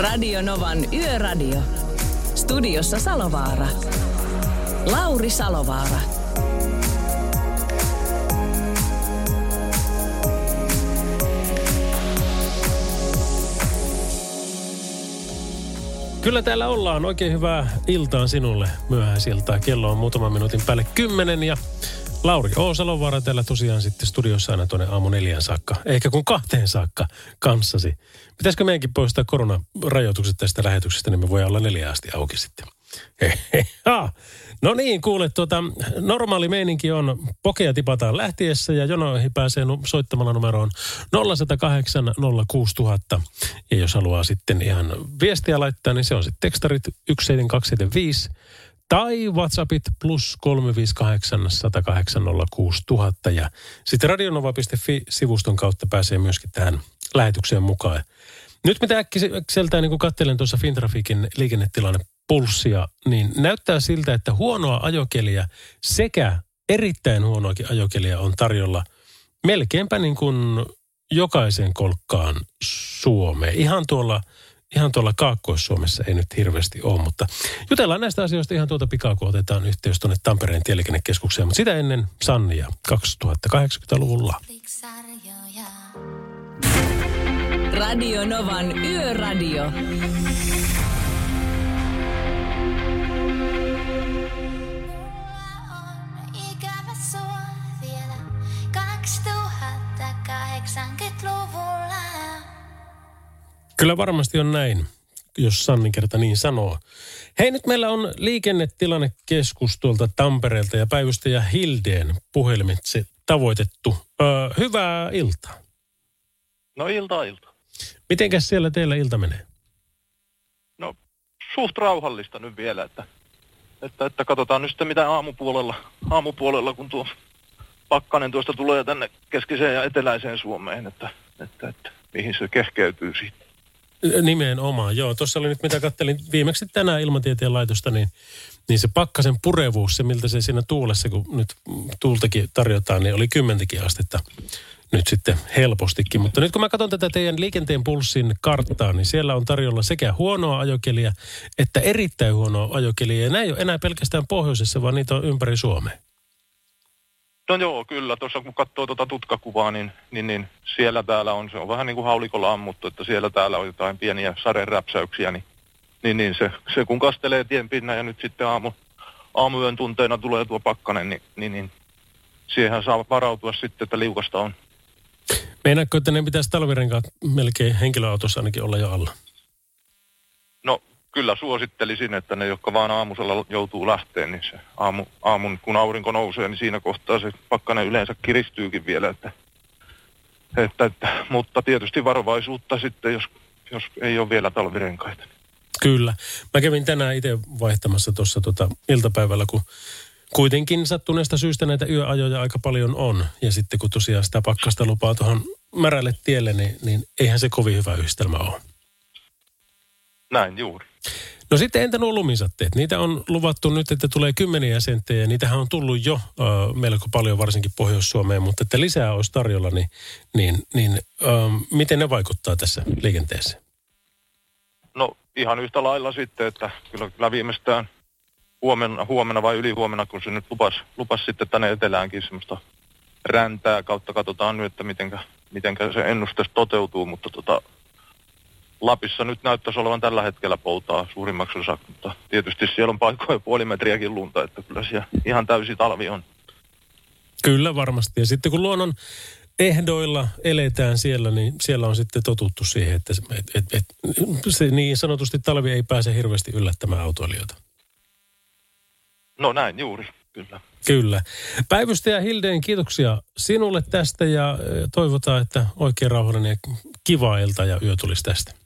Radio Novan Yöradio. Studiossa Salovaara. Lauri Salovaara. Kyllä täällä ollaan. Oikein hyvää iltaa sinulle myöhäisiltaa. Kello on muutaman minuutin päälle kymmenen ja Lauri O. Salovaara täällä tosiaan sitten studiossa aina tuonne aamu neljän saakka, ehkä kun kahteen saakka kanssasi. Pitäisikö meidänkin poistaa koronarajoitukset tästä lähetyksestä, niin me voidaan olla neljä asti auki sitten. No niin, kuule, tuota, normaali meininki on pokea tipataan lähtiessä ja jonoihin pääsee soittamalla numeroon 0108 06000. Ja jos haluaa sitten ihan viestiä laittaa, niin se on sitten tekstarit 17275 tai WhatsAppit plus 358 108 06000. Ja sitten radionova.fi-sivuston kautta pääsee myöskin tähän lähetykseen mukaan. Nyt mitä äkkiseltään niin katselen tuossa Fintrafikin liikennetilanne pulssia, niin näyttää siltä, että huonoa ajokeliä sekä erittäin huonoakin ajokeliä on tarjolla melkeinpä niin kuin jokaisen kolkkaan Suomeen. Ihan tuolla, ihan tuolla Kaakkois-Suomessa ei nyt hirveästi ole, mutta jutellaan näistä asioista ihan tuota pikaa, kun otetaan yhteys tuonne Tampereen tieliikennekeskukseen. Mutta sitä ennen Sannia 2080-luvulla. Radio Novan Yöradio. Ikävä sua vielä 2080-luvulla. Kyllä varmasti on näin, jos Sanni kerta niin sanoo. Hei, nyt meillä on liikennetilannekeskus tuolta Tampereelta ja päivystäjä Hildeen puhelimitse tavoitettu. Öö, hyvää iltaa. No ilta ilta. Mitenkäs siellä teillä ilta menee? No suht rauhallista nyt vielä, että, että, että katsotaan nyt sitten mitä aamupuolella, aamupuolella kun tuo pakkanen tuosta tulee tänne keskiseen ja eteläiseen Suomeen, että, että, että mihin se kehkeytyy siitä. Nimenomaan, joo. Tuossa oli nyt, mitä kattelin viimeksi tänään ilmatieteen laitosta, niin, niin se pakkasen purevuus, se miltä se siinä tuulessa, kun nyt tuultakin tarjotaan, niin oli kymmentäkin astetta nyt sitten helpostikin. Mutta nyt kun mä katson tätä teidän liikenteen pulssin karttaa, niin siellä on tarjolla sekä huonoa ajokeliä että erittäin huonoa ajokeliä. Ja nämä ei ole enää pelkästään pohjoisessa, vaan niitä on ympäri Suomea. No joo, kyllä. Tuossa kun katsoo tuota tutkakuvaa, niin, niin, niin siellä täällä on, se on vähän niin kuin haulikolla ammuttu, että siellä täällä on jotain pieniä saderäpsäyksiä, niin, niin, niin se, se, kun kastelee tien pinnan ja nyt sitten aamu, aamuyön tunteina tulee tuo pakkanen, niin, niin, niin siihen saa varautua sitten, että liukasta on. Meinaatko, että ne pitäisi talvirenkaat melkein henkilöautossa ainakin olla jo alla? No kyllä suosittelisin, että ne, jotka vaan aamusella joutuu lähteen, niin se aamu, aamun, kun aurinko nousee, niin siinä kohtaa se pakkanen yleensä kiristyykin vielä. Että, että, että, mutta tietysti varovaisuutta sitten, jos, jos ei ole vielä talvirenkaita. Kyllä. Mä kävin tänään itse vaihtamassa tuossa tota iltapäivällä, kun kuitenkin sattuneesta syystä näitä yöajoja aika paljon on. Ja sitten kun tosiaan sitä pakkasta lupaa tuohon märälle tielle, niin, niin eihän se kovin hyvä yhdistelmä ole. Näin juuri. No sitten entä nuo lumisatteet? Niitä on luvattu nyt, että tulee kymmeniä senttejä. Niitähän on tullut jo ö, melko paljon, varsinkin Pohjois-Suomeen, mutta että lisää olisi tarjolla, niin, niin, niin ö, miten ne vaikuttaa tässä liikenteeseen? No ihan yhtä lailla sitten, että kyllä, kyllä viimeistään huomenna, huomenna vai ylihuomenna, kun se nyt lupas, lupas sitten tänne eteläänkin semmoista räntää kautta katsotaan nyt, että mitenkä, mitenkä se ennuste toteutuu, mutta tota, Lapissa nyt näyttäisi olevan tällä hetkellä poutaa suurimmaksi osaksi, mutta tietysti siellä on paikkoja puoli metriäkin lunta, että kyllä siellä ihan täysi talvi on. Kyllä varmasti. Ja sitten kun luonnon ehdoilla eletään siellä, niin siellä on sitten totuttu siihen, että se, et, et, et, se niin sanotusti talvi ei pääse hirveästi yllättämään autoilijoita. No näin juuri, kyllä. Kyllä. Päivystäjä Hildeen, kiitoksia sinulle tästä ja eh, toivotaan, että oikein rauhallinen ja kiva ilta ja yö tulisi tästä.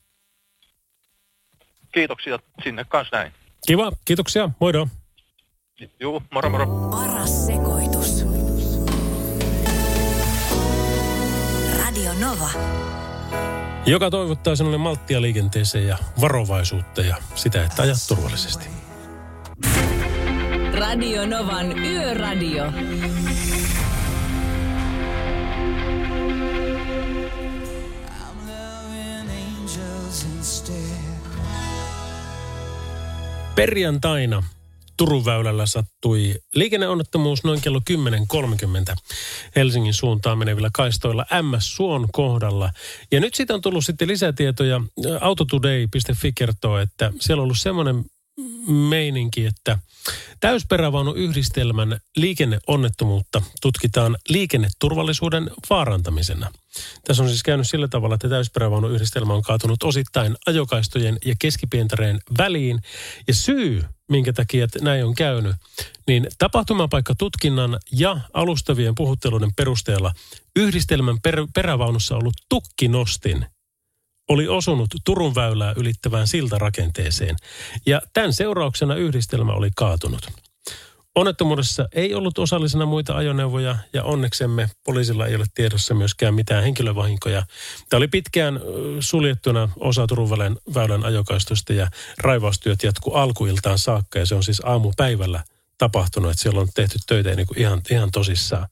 Kiitoksia sinne kanssa näin. Kiva, kiitoksia, moido. Juu, moro moro. Paras sekoitus. Radio Nova. Joka toivottaa sinulle malttia liikenteeseen ja varovaisuutta ja sitä, että ajat turvallisesti. Radio Novan Yöradio. Perjantaina Turun väylällä sattui liikenneonnettomuus noin kello 10.30 Helsingin suuntaan menevillä kaistoilla MS Suon kohdalla. Ja nyt siitä on tullut sitten lisätietoja. Autotoday.fi kertoo, että siellä on ollut semmoinen meininki, että täysperävaunu yhdistelmän liikenneonnettomuutta tutkitaan liikenneturvallisuuden vaarantamisena. Tässä on siis käynyt sillä tavalla, että täysperävaunu yhdistelmä on kaatunut osittain ajokaistojen ja keskipientareen väliin. Ja syy, minkä takia näin on käynyt, niin tapahtumapaikkatutkinnan ja alustavien puhutteluiden perusteella yhdistelmän per- perävaunussa ollut tukkinostin oli osunut Turun väylää ylittävään siltarakenteeseen ja tämän seurauksena yhdistelmä oli kaatunut. Onnettomuudessa ei ollut osallisena muita ajoneuvoja ja onneksemme poliisilla ei ole tiedossa myöskään mitään henkilövahinkoja. Tämä oli pitkään suljettuna osa Turun väylän ajokaistosta ja raivaustyöt jatku alkuiltaan saakka ja se on siis aamupäivällä tapahtunut, että siellä on tehty töitä niin kuin ihan, ihan tosissaan.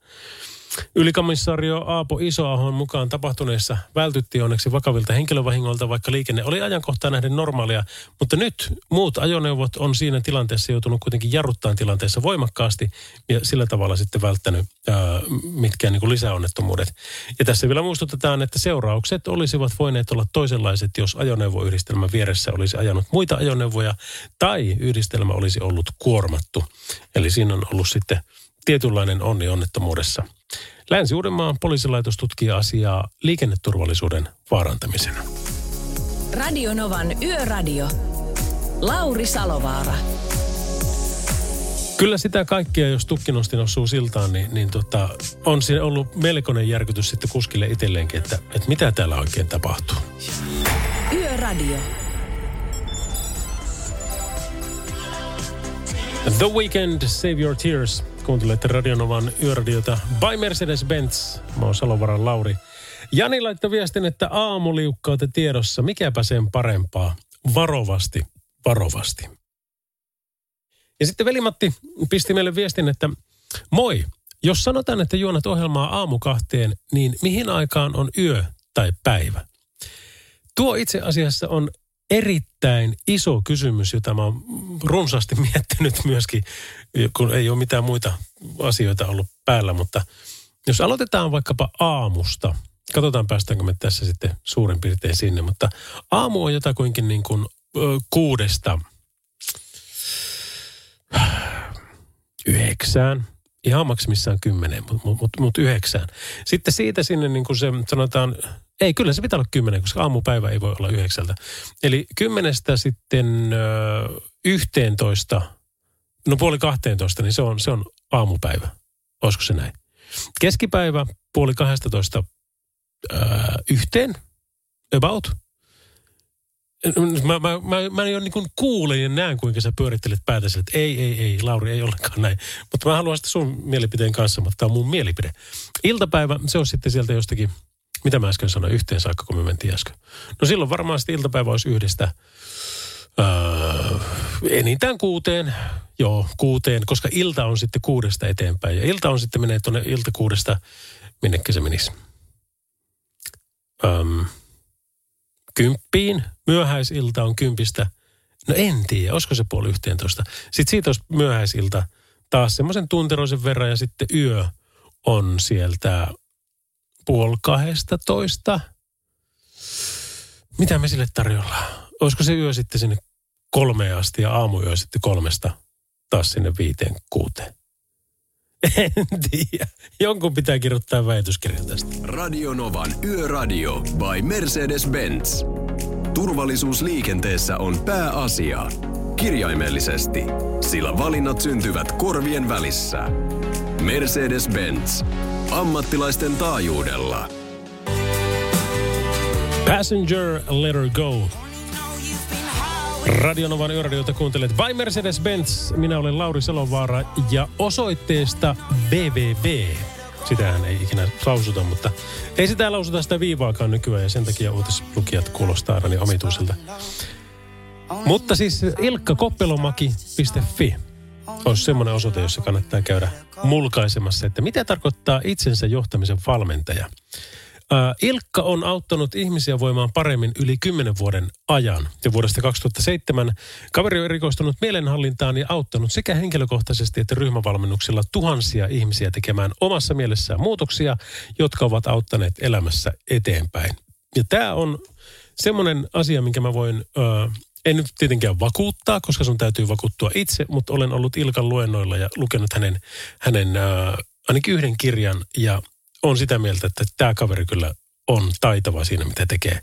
Ylikomissaario Aapo Isoahon mukaan tapahtuneessa vältyttiin onneksi vakavilta henkilövahingoilta, vaikka liikenne oli ajankohtaan nähden normaalia. Mutta nyt muut ajoneuvot on siinä tilanteessa joutunut kuitenkin jarruttaan tilanteessa voimakkaasti ja sillä tavalla sitten välttänyt ää, mitkään niin lisäonnettomuudet. Ja tässä vielä muistutetaan, että seuraukset olisivat voineet olla toisenlaiset, jos ajoneuvoyhdistelmä vieressä olisi ajanut muita ajoneuvoja tai yhdistelmä olisi ollut kuormattu. Eli siinä on ollut sitten tietynlainen onni onnettomuudessa. Länsi-Uudenmaan poliisilaitos tutkii asiaa liikenneturvallisuuden vaarantamisena. Radionovan Yöradio. Lauri Salovaara. Kyllä sitä kaikkia, jos tukkinostin osuu siltaan, niin, niin tota, on siinä ollut melkoinen järkytys sitten kuskille itselleenkin, että, että mitä täällä oikein tapahtuu. Yöradio. The Weekend, Save Your Tears. Kuuntelette Radionovan yöradiota by Mercedes-Benz. Mä oon Salovaran Lauri. Jani laittoi viestin, että aamuliukkaute tiedossa. Mikäpä sen parempaa. Varovasti, varovasti. Ja sitten velimatti pisti meille viestin, että moi, jos sanotaan, että juonat ohjelmaa aamukahteen, niin mihin aikaan on yö tai päivä? Tuo itse asiassa on erittäin iso kysymys, jota mä oon runsaasti miettinyt myöskin, kun ei ole mitään muita asioita ollut päällä. Mutta jos aloitetaan vaikkapa aamusta, katsotaan päästäänkö me tässä sitten suurin piirtein sinne, mutta aamu on jotakuinkin niin kuin kuudesta yhdeksään, ihan maksimissaan kymmeneen, mutta mut, mut, mut yhdeksään. Sitten siitä sinne niin kuin se sanotaan ei, kyllä se pitää olla kymmenen, koska aamupäivä ei voi olla yhdeksältä. Eli kymmenestä sitten ö, yhteentoista, no puoli kahteentoista, niin se on, se on aamupäivä. Olisiko se näin? Keskipäivä puoli kahdestatoista ö, yhteen, about. Mä, mä, mä, mä jo niin kuulen ja näen, kuinka sä pyörittelet päätäsi, että ei, ei, ei, Lauri, ei ollenkaan näin. Mutta mä haluan sitten sun mielipiteen kanssa, mutta tämä on mun mielipide. Iltapäivä, se on sitten sieltä jostakin mitä mä äsken sanoin, yhteen saakka, kun me mentiin äsken. No silloin varmaan sitten iltapäivä olisi yhdestä öö, enintään kuuteen, joo, kuuteen, koska ilta on sitten kuudesta eteenpäin. Ja ilta on sitten menee tuonne ilta kuudesta, minnekä se menisi. Öm, kymppiin, myöhäisilta on kympistä. No en tiedä, olisiko se puoli yhteentoista. Sitten siitä olisi myöhäisilta taas semmoisen tunteroisen verran ja sitten yö on sieltä puoli kahdesta toista. Mitä me sille tarjolla? Olisiko se yö sitten sinne kolmeen asti ja aamuyö sitten kolmesta taas sinne viiteen kuuteen? En tiedä. Jonkun pitää kirjoittaa väitöskirja tästä. Radionovan Yöradio by Mercedes-Benz. Turvallisuus liikenteessä on pääasia. Kirjaimellisesti, sillä valinnat syntyvät korvien välissä. Mercedes-Benz. Ammattilaisten taajuudella. Passenger Let Her Go. Radionovan yöradiota kuuntelet by Mercedes-Benz. Minä olen Lauri Selovaara ja osoitteesta www. Sitähän ei ikinä lausuta, mutta ei sitä lausuta sitä viivaakaan nykyään ja sen takia uutislukijat kuulostaa aina niin omituiselta. Mutta siis ilkkakoppelomaki.fi olisi semmoinen osoite, jossa kannattaa käydä mulkaisemassa, että mitä tarkoittaa itsensä johtamisen valmentaja. Ilkka on auttanut ihmisiä voimaan paremmin yli 10 vuoden ajan. Ja vuodesta 2007 kaveri on erikoistunut mielenhallintaan ja auttanut sekä henkilökohtaisesti että ryhmävalmennuksilla tuhansia ihmisiä tekemään omassa mielessään muutoksia, jotka ovat auttaneet elämässä eteenpäin. Ja tämä on semmoinen asia, minkä mä voin... Ää, en nyt tietenkään vakuuttaa, koska sun täytyy vakuuttua itse, mutta olen ollut Ilkan luennoilla ja lukenut hänen, hänen ää, ainakin yhden kirjan ja on sitä mieltä, että tämä kaveri kyllä on taitava siinä, mitä tekee.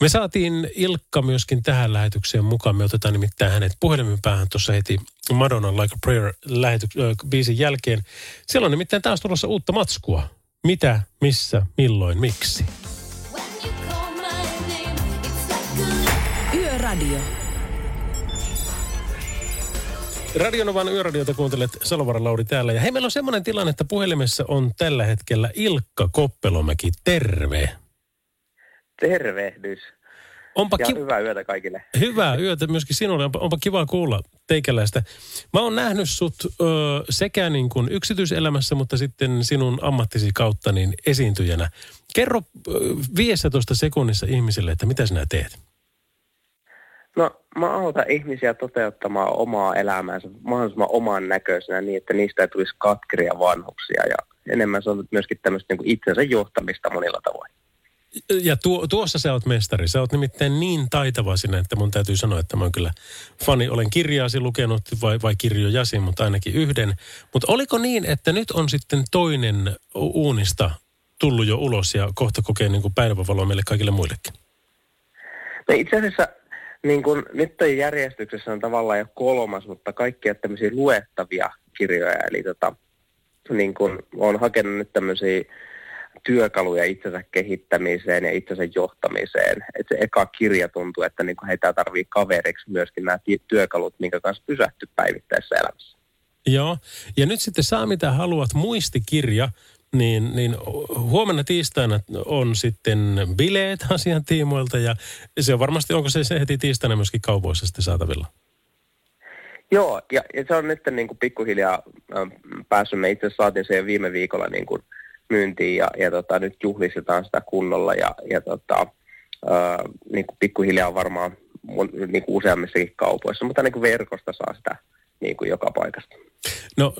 Me saatiin Ilkka myöskin tähän lähetykseen mukaan. Me otetaan nimittäin hänet puhelimen päähän tuossa heti Madonna Like a Prayer äh, biisin jälkeen. Siellä on nimittäin taas tulossa uutta matskua. Mitä, missä, milloin, miksi. Name, like Yöradio. Radionovan yöradiota kuuntelet Salovaran Lauri täällä. Ja hei, meillä on semmoinen tilanne, että puhelimessa on tällä hetkellä Ilkka Koppelomäki. Terve. Tervehdys. Onpa Ja ki- hyvää yötä kaikille. Hyvää yötä myöskin sinulle. Onpa, onpa kiva kuulla teikäläistä. Mä oon nähnyt sut ö, sekä niin kuin yksityiselämässä, mutta sitten sinun ammattisi kautta niin esiintyjänä. Kerro ö, 15 sekunnissa ihmisille, että mitä sinä teet. Mä autan ihmisiä toteuttamaan omaa elämäänsä mahdollisimman oman näköisenä niin, että niistä ei tulisi katkeria vanhuksia. Ja enemmän se on myöskin tämmöistä niin itsensä johtamista monilla tavoin. Ja tuo, tuossa sä oot mestari. Sä oot nimittäin niin taitava sinne, että mun täytyy sanoa, että mä oon kyllä fani. Olen kirjaasi lukenut vai, vai kirjojasi, mutta ainakin yhden. Mutta oliko niin, että nyt on sitten toinen uunista tullut jo ulos ja kohta kokee niin kuin päivävaloa meille kaikille muillekin? No itse asiassa niin kun, nyt toi järjestyksessä on tavallaan jo kolmas, mutta kaikkia tämmöisiä luettavia kirjoja. Eli tota, niin kun, on hakenut nyt tämmöisiä työkaluja itsensä kehittämiseen ja itsensä johtamiseen. Et se eka kirja tuntuu, että niin heitä tarvii kaveriksi myöskin nämä työkalut, minkä kanssa pysähtyy päivittäisessä elämässä. Joo. Ja nyt sitten saa mitä haluat muistikirja, niin, niin huomenna tiistaina on sitten bileet asian tiimoilta ja se on varmasti, onko se, se heti tiistaina myöskin kaupoissa sitten saatavilla? Joo, ja, ja se on nyt niin kuin pikkuhiljaa ähm, päässyt. Me itse saatiin se viime viikolla niin kuin myyntiin ja, ja tota, nyt juhlistetaan sitä kunnolla ja, ja tota, äh, niin kuin pikkuhiljaa varmaan niin kuin useammissakin kaupoissa, mutta niin kuin verkosta saa sitä niin kuin joka paikasta. No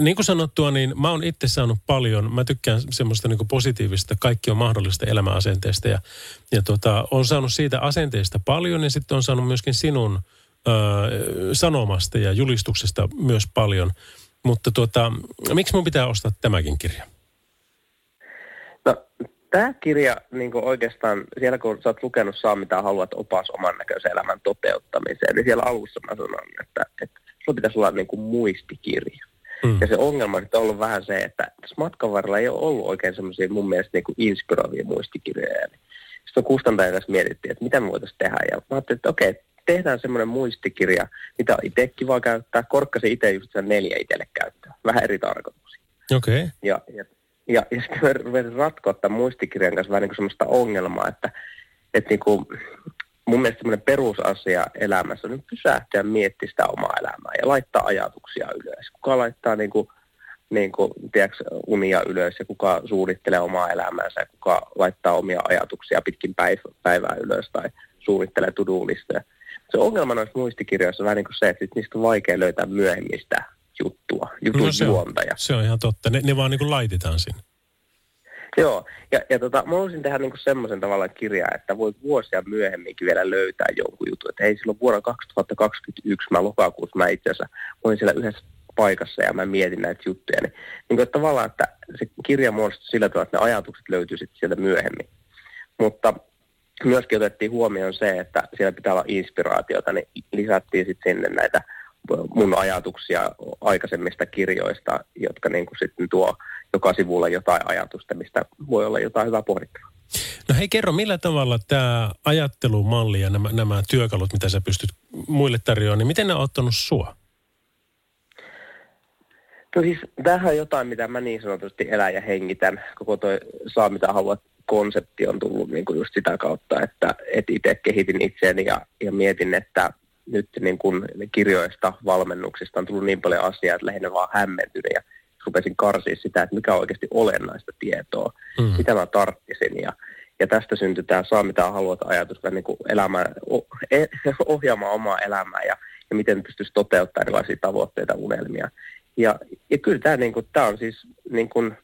niin kuin sanottua, niin mä oon itse saanut paljon, mä tykkään semmoista niin kuin positiivista, kaikki on mahdollista elämäasenteesta ja, ja tota, on saanut siitä asenteesta paljon ja sitten on saanut myöskin sinun ö, sanomasta ja julistuksesta myös paljon. Mutta tuota, miksi mun pitää ostaa tämäkin kirja? No, tämä kirja niin kuin oikeastaan, siellä kun sä oot lukenut Saa mitä haluat opas oman näköisen elämän toteuttamiseen, niin siellä alussa mä sanon, että, että sulla pitäisi olla niin kuin muistikirja. Mm. Ja se ongelma on ollut vähän se, että tässä matkan varrella ei ole ollut oikein semmoisia mun mielestä niin kuin inspiroivia muistikirjoja. Sitten kustantajan kanssa mietittiin, että mitä me voitaisiin tehdä. Ja mä ajattelin, että okei, tehdään semmoinen muistikirja, mitä on itse kiva käyttää. Korkkasin itse just sen neljä itselle käyttöön. Vähän eri tarkoituksia. Okei. Okay. Ja, ja, ja, ja sitten mä rupesin ratkoa tämän muistikirjan kanssa vähän niin kuin semmoista ongelmaa, että, että niin kuin, mun mielestä semmoinen perusasia elämässä on niin pysähtyä miettiä sitä omaa elämää ja laittaa ajatuksia ylös. Kuka laittaa niin kuin, niin kuin, tiedätkö, unia ylös ja kuka suunnittelee omaa elämäänsä ja kuka laittaa omia ajatuksia pitkin päiv- päivää ylös tai suunnittelee to-do-listoja. Se ongelma noissa muistikirjoissa on vähän niin kuin se, että niistä on vaikea löytää myöhemmin sitä juttua, jutun No se on, se on ihan totta. Ne, ne vaan niin kuin laitetaan sinne. Joo, ja, ja tota, mä haluaisin tehdä niinku semmoisen tavallaan kirjaa, että voi vuosia myöhemminkin vielä löytää jonkun jutun. Että hei, silloin vuonna 2021, mä lokakuussa, mä itse asiassa olin siellä yhdessä paikassa ja mä mietin näitä juttuja. Niin, niin kuin, tavallaan, että se kirja muodostui sillä tavalla, että ne ajatukset löytyy sitten sieltä myöhemmin. Mutta myöskin otettiin huomioon se, että siellä pitää olla inspiraatiota, niin lisättiin sitten sinne näitä mun ajatuksia aikaisemmista kirjoista, jotka niin kuin sitten tuo joka sivulla jotain ajatusta, mistä voi olla jotain hyvää pohdittavaa. No hei kerro, millä tavalla tämä ajattelumalli ja nämä, nämä työkalut, mitä sä pystyt muille tarjoamaan, niin miten ne on ottanut sua? No siis tämähän on jotain, mitä mä niin sanotusti elän ja hengitän. Koko toi saa mitä haluat konsepti on tullut niin kuin just sitä kautta, että, että itse kehitin itseäni ja, ja mietin, että nyt niin kuin kirjoista, valmennuksista on tullut niin paljon asiaa, että lähinnä vaan hämmentynyt. Ja rupesin karsia sitä, että mikä on oikeasti olennaista tietoa, Mm. mitä mä tarttisin. Ja, ja tästä syntyy tämä saa mitä haluat ajatus, niin kuin elämää, e- ohjaamaan omaa elämää ja, ja miten pystyisi toteuttamaan erilaisia tavoitteita, unelmia. Ja, ja kyllä tämä, niin kuin, tämä on siis niin kuin,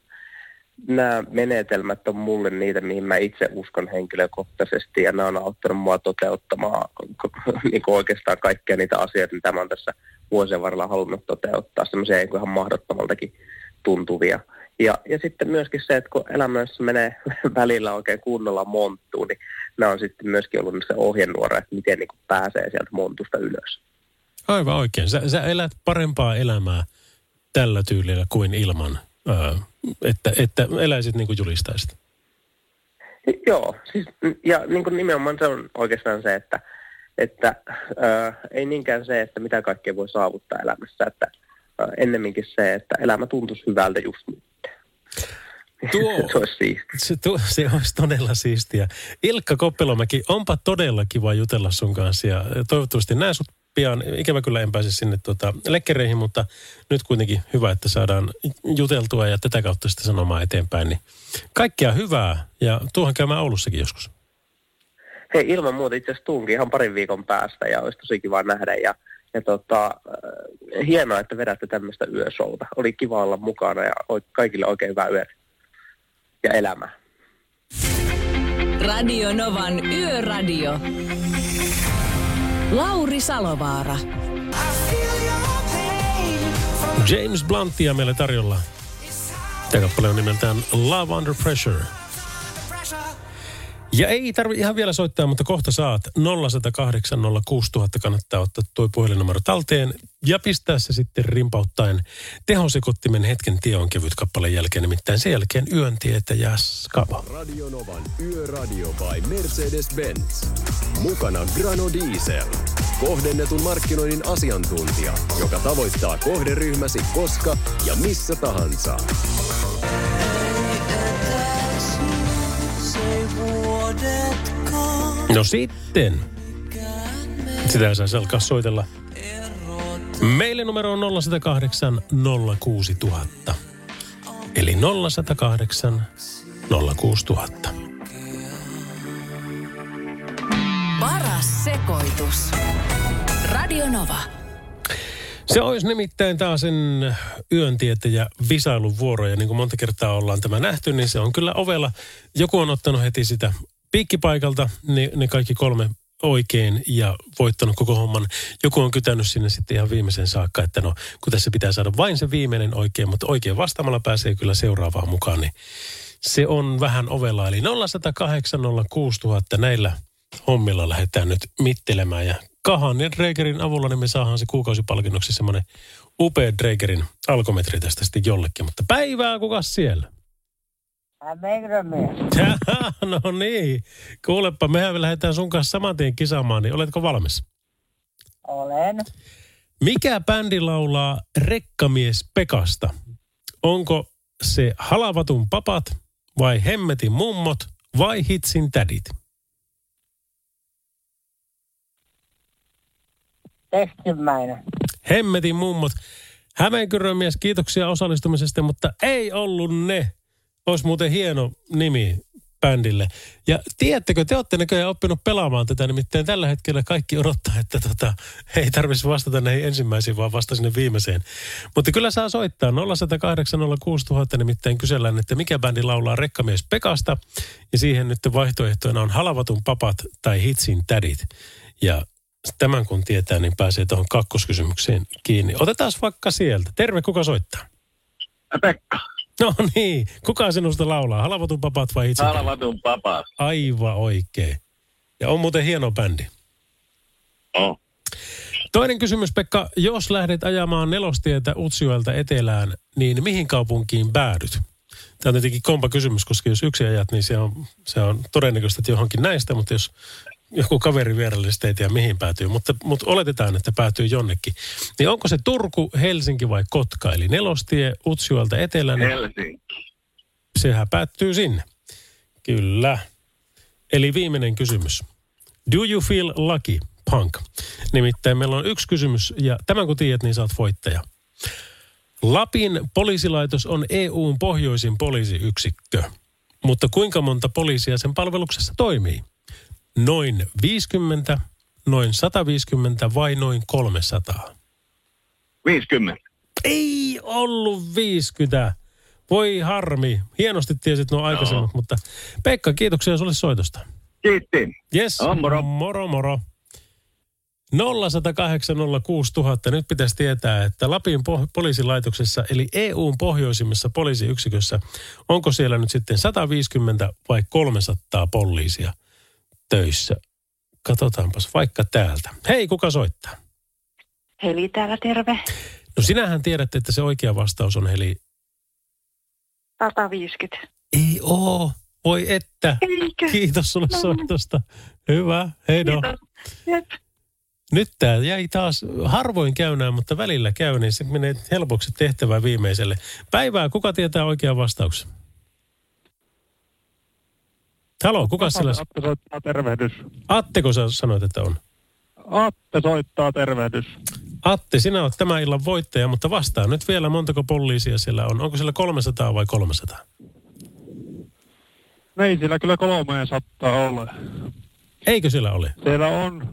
nämä menetelmät on mulle niitä, mihin mä itse uskon henkilökohtaisesti ja nämä on auttanut mua toteuttamaan niin kuin oikeastaan kaikkia niitä asioita, mitä mä oon tässä vuosien varrella halunnut toteuttaa, semmoisia niin kuin ihan mahdottomaltakin tuntuvia. Ja, ja sitten myöskin se, että kun elämässä menee välillä oikein kunnolla monttuun, niin nämä on sitten myöskin ollut se ohjenuora, että miten niin kuin pääsee sieltä montusta ylös. Aivan oikein. Sä, sä elät parempaa elämää tällä tyylillä kuin ilman, ää, että, että eläisit niin kuin julistaisit. Joo, siis, ja niin kuin nimenomaan se on oikeastaan se, että, että ää, ei niinkään se, että mitä kaikkea voi saavuttaa elämässä, että ää, ennemminkin se, että elämä tuntuisi hyvältä just nyt. Tuo- se olisi. Se, tu, se olisi todella siistiä. Ilkka Koppelomäki, onpa todella kiva jutella sun kanssa ja toivottavasti näen sut pian. Ikävä kyllä en pääse sinne tota, lekkereihin, mutta nyt kuitenkin hyvä, että saadaan juteltua ja tätä kautta sitten sanomaan eteenpäin. Niin kaikkea hyvää ja tuohon käymään Oulussakin joskus. Hei, ilman muuta itse asiassa tuunkin ihan parin viikon päästä ja olisi tosi kiva nähdä. Ja, ja tota, äh, hienoa, että vedätte tämmöistä yöshowta. Oli kiva olla mukana ja kaikille oikein hyvää yötä ja elämää. Radio Novan Yöradio. Lauri Salovaara. James Bluntia meille tarjolla. Tämä kappale on nimeltään Love Under Pressure. Ja ei tarvi ihan vielä soittaa, mutta kohta saat 0108 06000 kannattaa ottaa tuo puhelinnumero talteen ja pistää se sitten rimpauttaen tehosekottimen hetken tie on kevyt kappaleen jälkeen, nimittäin sen jälkeen yön tietä ja skaba. Radionovan Yöradio by Mercedes-Benz. Mukana Grano Diesel. Kohdennetun markkinoinnin asiantuntija, joka tavoittaa kohderyhmäsi koska ja missä tahansa. No sitten. Sitä ei saisi alkaa soitella. Meille numero on 0108 06000. Eli 0108 06000. Paras sekoitus. Radio Nova. Se olisi nimittäin taas sen yön tietä ja visailun vuoro. Ja niin kuin monta kertaa ollaan tämä nähty, niin se on kyllä ovella. Joku on ottanut heti sitä piikkipaikalta, ne, ne kaikki kolme oikein ja voittanut koko homman. Joku on kytänyt sinne sitten ihan viimeisen saakka, että no kun tässä pitää saada vain se viimeinen oikein, mutta oikein vastaamalla pääsee kyllä seuraavaan mukaan, niin se on vähän ovella. Eli 0108 06000 näillä hommilla lähdetään nyt mittelemään ja kahan ja Dreigerin avulla niin me saadaan se kuukausipalkinnoksi semmoinen upea Dreigerin alkometri tästä sitten jollekin. Mutta päivää kukas siellä? no niin. Kuulepa, mehän lähdetään sun kanssa saman tien kisaamaan, niin oletko valmis? Olen. Mikä bändi laulaa Rekkamies Pekasta? Onko se Halavatun papat vai Hemmetin mummot vai Hitsin tädit? Ensimmäinen. Hemmetin mummot. Hämeenkyrön mies, kiitoksia osallistumisesta, mutta ei ollut ne. Olisi muuten hieno nimi bändille. Ja tiedättekö, te olette näköjään oppinut pelaamaan tätä, nimittäin tällä hetkellä kaikki odottaa, että tota, ei tarvitsisi vastata näihin ensimmäisiin, vaan vasta sinne viimeiseen. Mutta kyllä saa soittaa 0108 06000, nimittäin kysellään, että mikä bändi laulaa Rekkamies Pekasta. Ja siihen nyt vaihtoehtoina on Halavatun papat tai Hitsin tädit. Ja tämän kun tietää, niin pääsee tuohon kakkoskysymykseen kiinni. Otetaan vaikka sieltä. Terve, kuka soittaa? Pekka, No niin, kuka sinusta laulaa? Halavatun papat vai itse? Halvatun papas. Aivan oikein. Ja on muuten hieno bändi. Oh. Toinen kysymys, Pekka. Jos lähdet ajamaan nelostietä Utsjoelta etelään, niin mihin kaupunkiin päädyt? Tämä on tietenkin kompa kysymys, koska jos yksi ajat, niin se on, se on todennäköistä, että johonkin näistä, mutta jos joku kaveri vierelle, niin ei tiedä mihin päätyy, mutta, mutta oletetaan, että päätyy jonnekin. Niin onko se Turku, Helsinki vai Kotka? Eli nelostie Utsjoelta etelään, niin Helsinki. sehän päättyy sinne. Kyllä. Eli viimeinen kysymys. Do you feel lucky, punk? Nimittäin meillä on yksi kysymys, ja tämän kun tiedät, niin saat voittaja. Lapin poliisilaitos on EUn pohjoisin poliisiyksikkö, mutta kuinka monta poliisia sen palveluksessa toimii? Noin 50, noin 150 vai noin 300? 50. Ei ollut 50. Voi harmi. Hienosti tiesit nuo aikaisemmat, mutta Pekka, kiitoksia sulle soitosta. Kiitti. Yes. No, moro. Moro, moro. 0108 06000. Nyt pitäisi tietää, että Lapin po- poliisilaitoksessa, eli EUn pohjoisimmassa poliisiyksikössä, onko siellä nyt sitten 150 vai 300 poliisia töissä? Katsotaanpas vaikka täältä. Hei, kuka soittaa? Heli täällä terve. No sinähän tiedät, että se oikea vastaus on Heli. 150. Ei oo. Voi että. Eikö? Kiitos sulle No. soitosta. Hyvä. Hei no. Nyt tämä jäi taas harvoin käynään, mutta välillä käy, niin se menee helpoksi tehtävää viimeiselle. Päivää, kuka tietää oikean vastauksen? Halo, kuka sillä? Atte soittaa tervehdys. Atteko sä sanoit, että on? Atte soittaa tervehdys. Atte, sinä olet tämän illan voittaja, mutta vastaa nyt vielä, montako poliisia siellä on. Onko siellä 300 vai 300? Ei sillä kyllä kolmeen sattaa ole. Eikö siellä ole? Siellä on...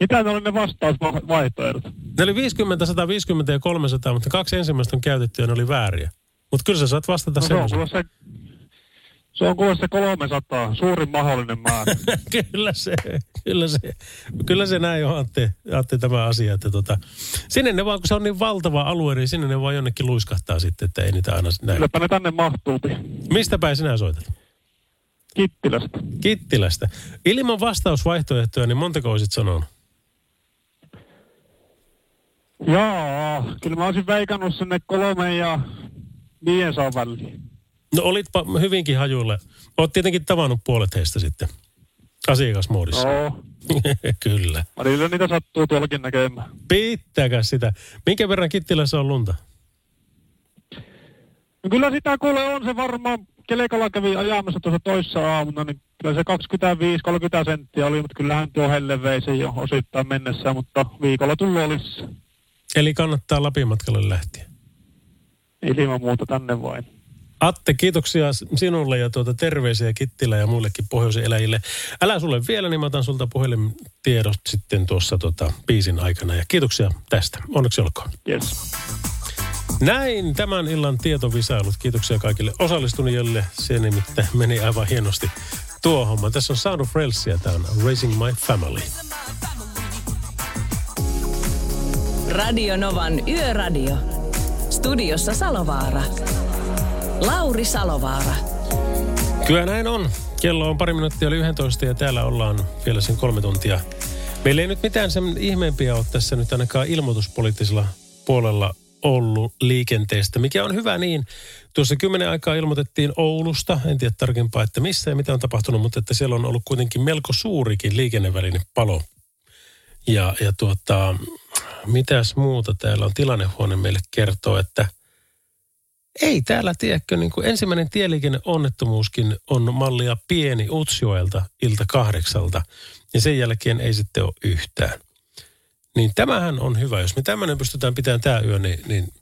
Mitä ne oli ne vastausvaihtoehdot? Ne oli 50, 150 ja 300, mutta kaksi ensimmäistä on käytetty ja ne oli vääriä. Mutta kyllä sä saat vastata No, se, on se, se on kuule se 300, suurin mahdollinen määrä. kyllä se, kyllä se, kyllä se näin on Antti, Antti tämä asia, että tota, sinne ne vaan, kun se on niin valtava alue, niin sinne ne vaan jonnekin luiskahtaa sitten, että ei niitä aina näin. Kylläpä ne tänne mahtuupi. Mistä päin sinä soitat? Kittilästä. Kittilästä. Ilman vastausvaihtoehtoja, niin montako olisit sanonut? Jaa, kyllä mä olisin veikannut sinne kolme ja 500 väliin. No olitpa hyvinkin hajulle. Oot tietenkin tavannut puolet heistä sitten asiakasmuodissa. Joo, Kyllä. välillä niitä sattuu tuollakin näkemään. Pitäkää sitä. Minkä verran Kittilässä on lunta? No kyllä sitä kuule on se varmaan, kelekalla kävi ajamassa tuossa toissa aamuna, niin kyllä se 25-30 senttiä oli, mutta kyllähän tuo helle vei sen jo osittain mennessä, mutta viikolla tullut olisi Eli kannattaa Lapin matkalle lähteä. ilman muuta tänne vain. Atte, kiitoksia sinulle ja tuota terveisiä Kittilä ja muillekin pohjoisen eläjille. Älä sulle vielä, niin mä otan sulta puhelintiedot sitten tuossa tota, biisin aikana. Ja kiitoksia tästä. Onneksi olkoon. Yes. Näin tämän illan tietovisailut. Kiitoksia kaikille osallistunijoille. Se nimittäin meni aivan hienosti tuo homma. Tässä on Sound of Rails ja tämä on Raising My Family. Radio Novan Yöradio. Studiossa Salovaara. Lauri Salovaara. Kyllä näin on. Kello on pari minuuttia yli 11 ja täällä ollaan vielä sen kolme tuntia. Meillä ei nyt mitään sen ihmeempiä ole tässä nyt ainakaan ilmoituspoliittisella puolella ollut liikenteestä, mikä on hyvä niin. Tuossa kymmenen aikaa ilmoitettiin Oulusta, en tiedä tarkempaa, että missä ja mitä on tapahtunut, mutta että siellä on ollut kuitenkin melko suurikin liikennevälinen palo. Ja, ja tuota, mitäs muuta täällä on tilannehuone meille kertoo, että ei täällä, tiedätkö, niin kuin ensimmäinen tieliikenneonnettomuuskin on mallia pieni Utsjoelta ilta kahdeksalta, ja sen jälkeen ei sitten ole yhtään. Niin tämähän on hyvä. Jos me tämmöinen pystytään pitämään tämä yö, niin, niin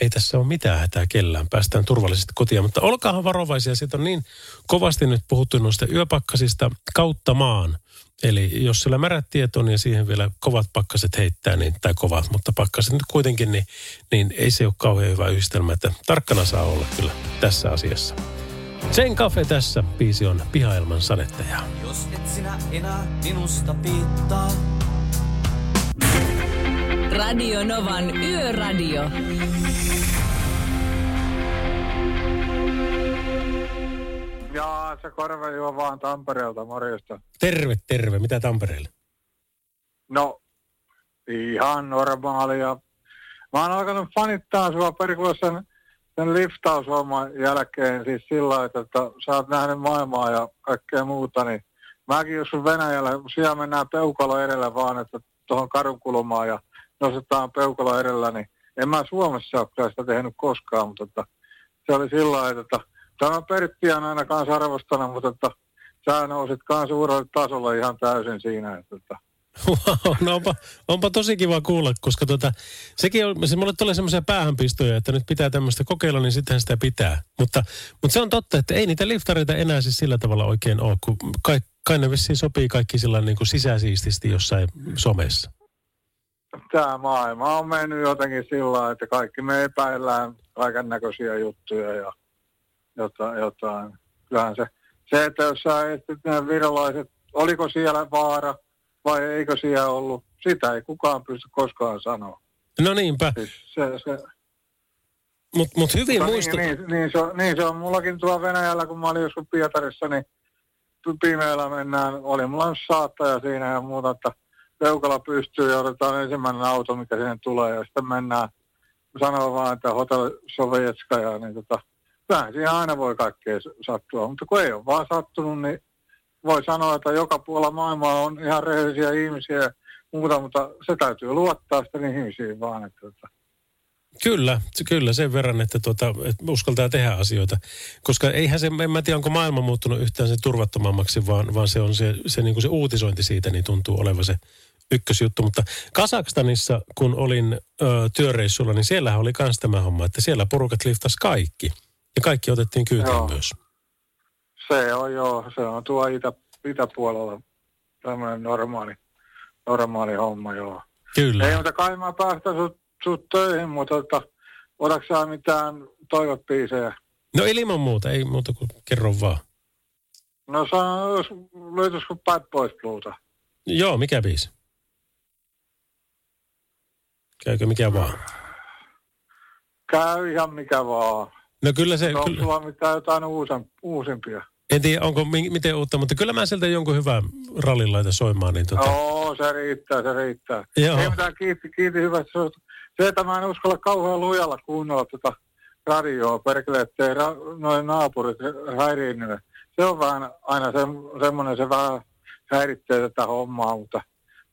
ei tässä ole mitään hätää kellään. Päästään turvallisesti kotiin. Mutta olkaahan varovaisia. Siitä on niin kovasti nyt puhuttu noista yöpakkasista kautta maan. Eli jos sillä märät tiet on ja siihen vielä kovat pakkaset heittää, niin, tai kovat, mutta pakkaset nyt kuitenkin, niin, niin ei se ole kauhean hyvä yhdistelmä. Että tarkkana saa olla kyllä tässä asiassa. Sen kafe tässä. Biisi on Pihailman sanettaja. Jos et sinä enää minusta piittaa, Radio Novan Yöradio. Jaa, se korve juo vaan Tampereelta, morjesta. Terve, terve. Mitä Tampereelle? No, ihan normaalia. Mä oon alkanut fanittaa sua perkulle sen, sen liftaushomman jälkeen siis sillä lailla, että sä oot nähnyt maailmaa ja kaikkea muuta, niin mäkin jos sun Venäjällä, siellä mennään peukalo edellä vaan, että tuohon karunkulmaan ja nostetaan peukalo edellä, niin en mä Suomessa ole kyllä sitä tehnyt koskaan, mutta että, se oli sillä lailla, että tämä Pertti on aina kanssa arvostanut, mutta että sä nousit kanssa uudelle tasolle ihan täysin siinä, että, että Wow, no onpa, onpa tosi kiva kuulla, koska tota, sekin on, se mulle tulee semmoisia päähänpistoja, että nyt pitää tämmöistä kokeilla, niin sittenhän sitä pitää. Mutta, mutta se on totta, että ei niitä liftareita enää siis sillä tavalla oikein ole, kun kai, kai ne vissiin sopii kaikki sillä niin kuin sisäsiististi jossain somessa. Tämä maailma on mennyt jotenkin sillä että kaikki me epäillään kaiken näköisiä juttuja ja jotain. jotain. Kyllähän se, se, että jos sä estit ne virolaiset, oliko siellä vaara vai eikö siellä ollut, sitä ei kukaan pysty koskaan sanoa. No niinpä, Siis se, se, mutta mut hyvin Mutta muista... Niin, niin, niin, se on, niin se on mullakin tuolla Venäjällä, kun mä olin joskus Pietarissa, niin pimeällä mennään, oli mulla saattaja siinä ja muuta, että peukala pystyy ja otetaan ensimmäinen auto, mikä sinne tulee ja sitten mennään, sanoo vaan, että Hotel Sovetskaja, niin tota, kyllähän siihen aina voi kaikkea sattua, mutta kun ei ole vaan sattunut, niin voi sanoa, että joka puolella maailmaa on ihan rehellisiä ihmisiä ja muuta, mutta se täytyy luottaa sitten niihin ihmisiin vaan, että tota, Kyllä, kyllä sen verran, että, tuota, että uskaltaa tehdä asioita. Koska eihän se, en mä tiedä, onko maailma muuttunut yhtään sen turvattomammaksi, vaan, vaan se on se, se, niin kuin se uutisointi siitä, niin tuntuu olevan se ykkösjuttu. Mutta Kasakstanissa, kun olin ö, työreissulla, niin siellähän oli myös tämä homma, että siellä porukat liftas kaikki. Ja kaikki otettiin kyytiin Joo. myös. Se on joo, se on tuo itä, itäpuolella tämmöinen normaali, normaali homma joo. Kyllä. Ei, mutta kai mä päästän sut, sut töihin, mutta tota, otatko mitään toivepiisejä? No ilman muuta, ei muuta kuin kerro vaan. No sano, jos löytyisikö Bad Boys Bluuta? Joo, mikä biisi? Käykö mikä vaan? Käy ihan mikä vaan. No kyllä se, Onko kyllä, sulla mitään jotain uusen, uusimpia? en tiedä onko mi- miten uutta, mutta kyllä mä sieltä jonkun hyvän rallin laitan soimaan, niin tota, Joo, se riittää, se riittää. Joo. Ei mitään, kiitti, kiitti hyvästä. Se, että mä en uskalla kauhean lujalla kuunnella tätä radioa, perkele, ettei ra- noin naapurit häiriinny. Se on vähän aina se, semmoinen, se vähän häiritsee tätä hommaa, mutta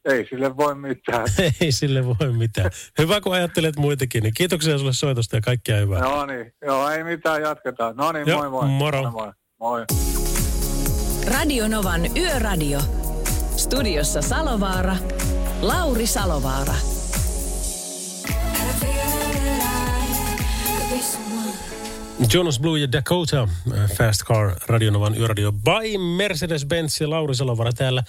ei sille voi mitään. ei sille voi mitään. Hyvä, kun ajattelet muitakin, niin kiitoksia sulle soitosta ja kaikkea hyvää. No niin, joo, ei mitään, jatketaan. No niin, moi moi. moro. Moi moi. moi. Radio Novan Yöradio. Studiossa Salovaara. Lauri Salovaara. Jonas Blue ja Dakota, äh, Fast Car, Radionovan yöradio by Mercedes-Benz ja Lauri Salovara täällä.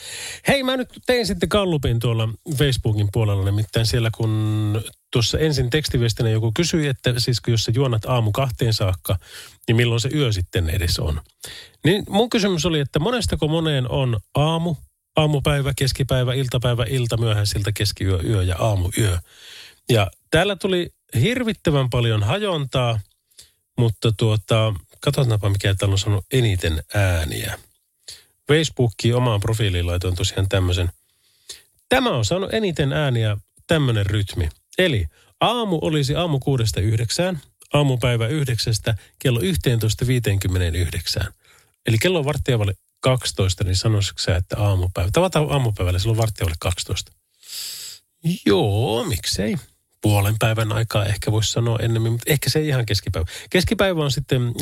Hei, mä nyt tein sitten kallupin tuolla Facebookin puolella, nimittäin siellä kun tuossa ensin tekstiviestinä joku kysyi, että siis jos sä juonat aamu kahteen saakka, niin milloin se yö sitten edes on. Niin mun kysymys oli, että monestako moneen on aamu, aamupäivä, keskipäivä, iltapäivä, ilta, myöhäisiltä, keskiyö, yö ja aamuyö. Ja täällä tuli hirvittävän paljon hajontaa, mutta tuota, katsotaanpa mikä täällä on sanonut eniten ääniä. Facebookiin omaan profiiliin laitoin tosiaan tämmöisen. Tämä on saanut eniten ääniä tämmöinen rytmi. Eli aamu olisi aamu kuudesta yhdeksään, aamupäivä yhdeksästä kello 11.59. Eli kello on varttia vaille 12, niin sanoisitko sä, että aamupäivä? Tavataan aamupäivällä, silloin varttia vaille 12. Joo, miksei. Puolen päivän aikaa ehkä voisi sanoa ennemmin, mutta ehkä se ei ihan keskipäivä. Keskipäivä on sitten äh,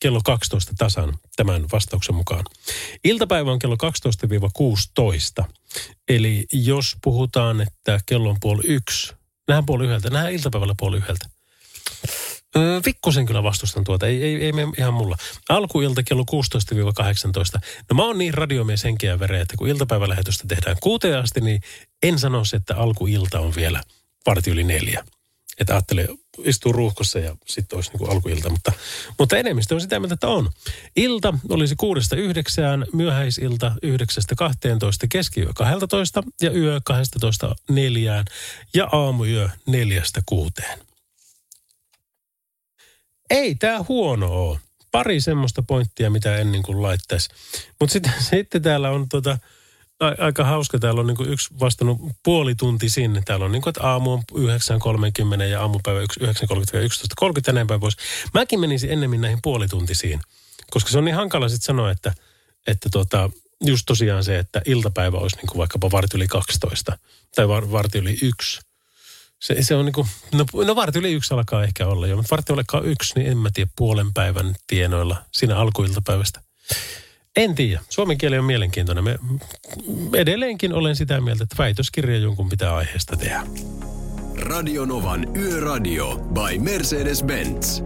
kello 12 tasan tämän vastauksen mukaan. Iltapäivä on kello 12-16. Eli jos puhutaan, että kello on puoli yksi, nähdään puoli yhdeltä, nähdään iltapäivällä puoli yhdeltä. Pikkusen kyllä vastustan tuota, ei, ei, ei ihan mulla. Alkuilta kello 16-18. No mä oon niin radiomies henkeä vereä, että kun iltapäivälähetystä tehdään kuuteen asti, niin en sanoisi, että alkuilta on vielä varti yli neljä. Että ajattelee, istuu ruuhkossa ja sitten olisi niin alkuilta, mutta, mutta enemmistö on sitä mieltä, että on. Ilta olisi kuudesta yhdeksään, myöhäisilta yhdeksästä 12, keskiyö 12 ja yö 12 neljään ja aamuyö neljästä kuuteen. Ei tämä huono ole. Pari semmoista pointtia, mitä en niin kuin laittaisi. Mutta sitten, sitten täällä on tota, aika hauska. Täällä on niin yksi vastannut puoli tunti sinne. Täällä on niin kuin, että aamu on 9.30 ja aamupäivä 9.30 ja 11.30 ja näin päin pois. Mäkin menisin ennemmin näihin puolituntisiin. Koska se on niin hankala sitten sanoa, että, että tota, just tosiaan se, että iltapäivä olisi niin kuin vaikkapa varti yli 12 tai var, varti yli 1. Se, se on niin kuin, no, no varti yli yksi alkaa ehkä olla jo, mutta varti olekaan yksi, niin en mä tiedä puolen päivän tienoilla siinä alkuiltapäivästä. En tiedä. Suomen kieli on mielenkiintoinen. Me, edelleenkin olen sitä mieltä, että väitöskirja jonkun pitää aiheesta tehdä. Radionovan Yöradio by Mercedes-Benz.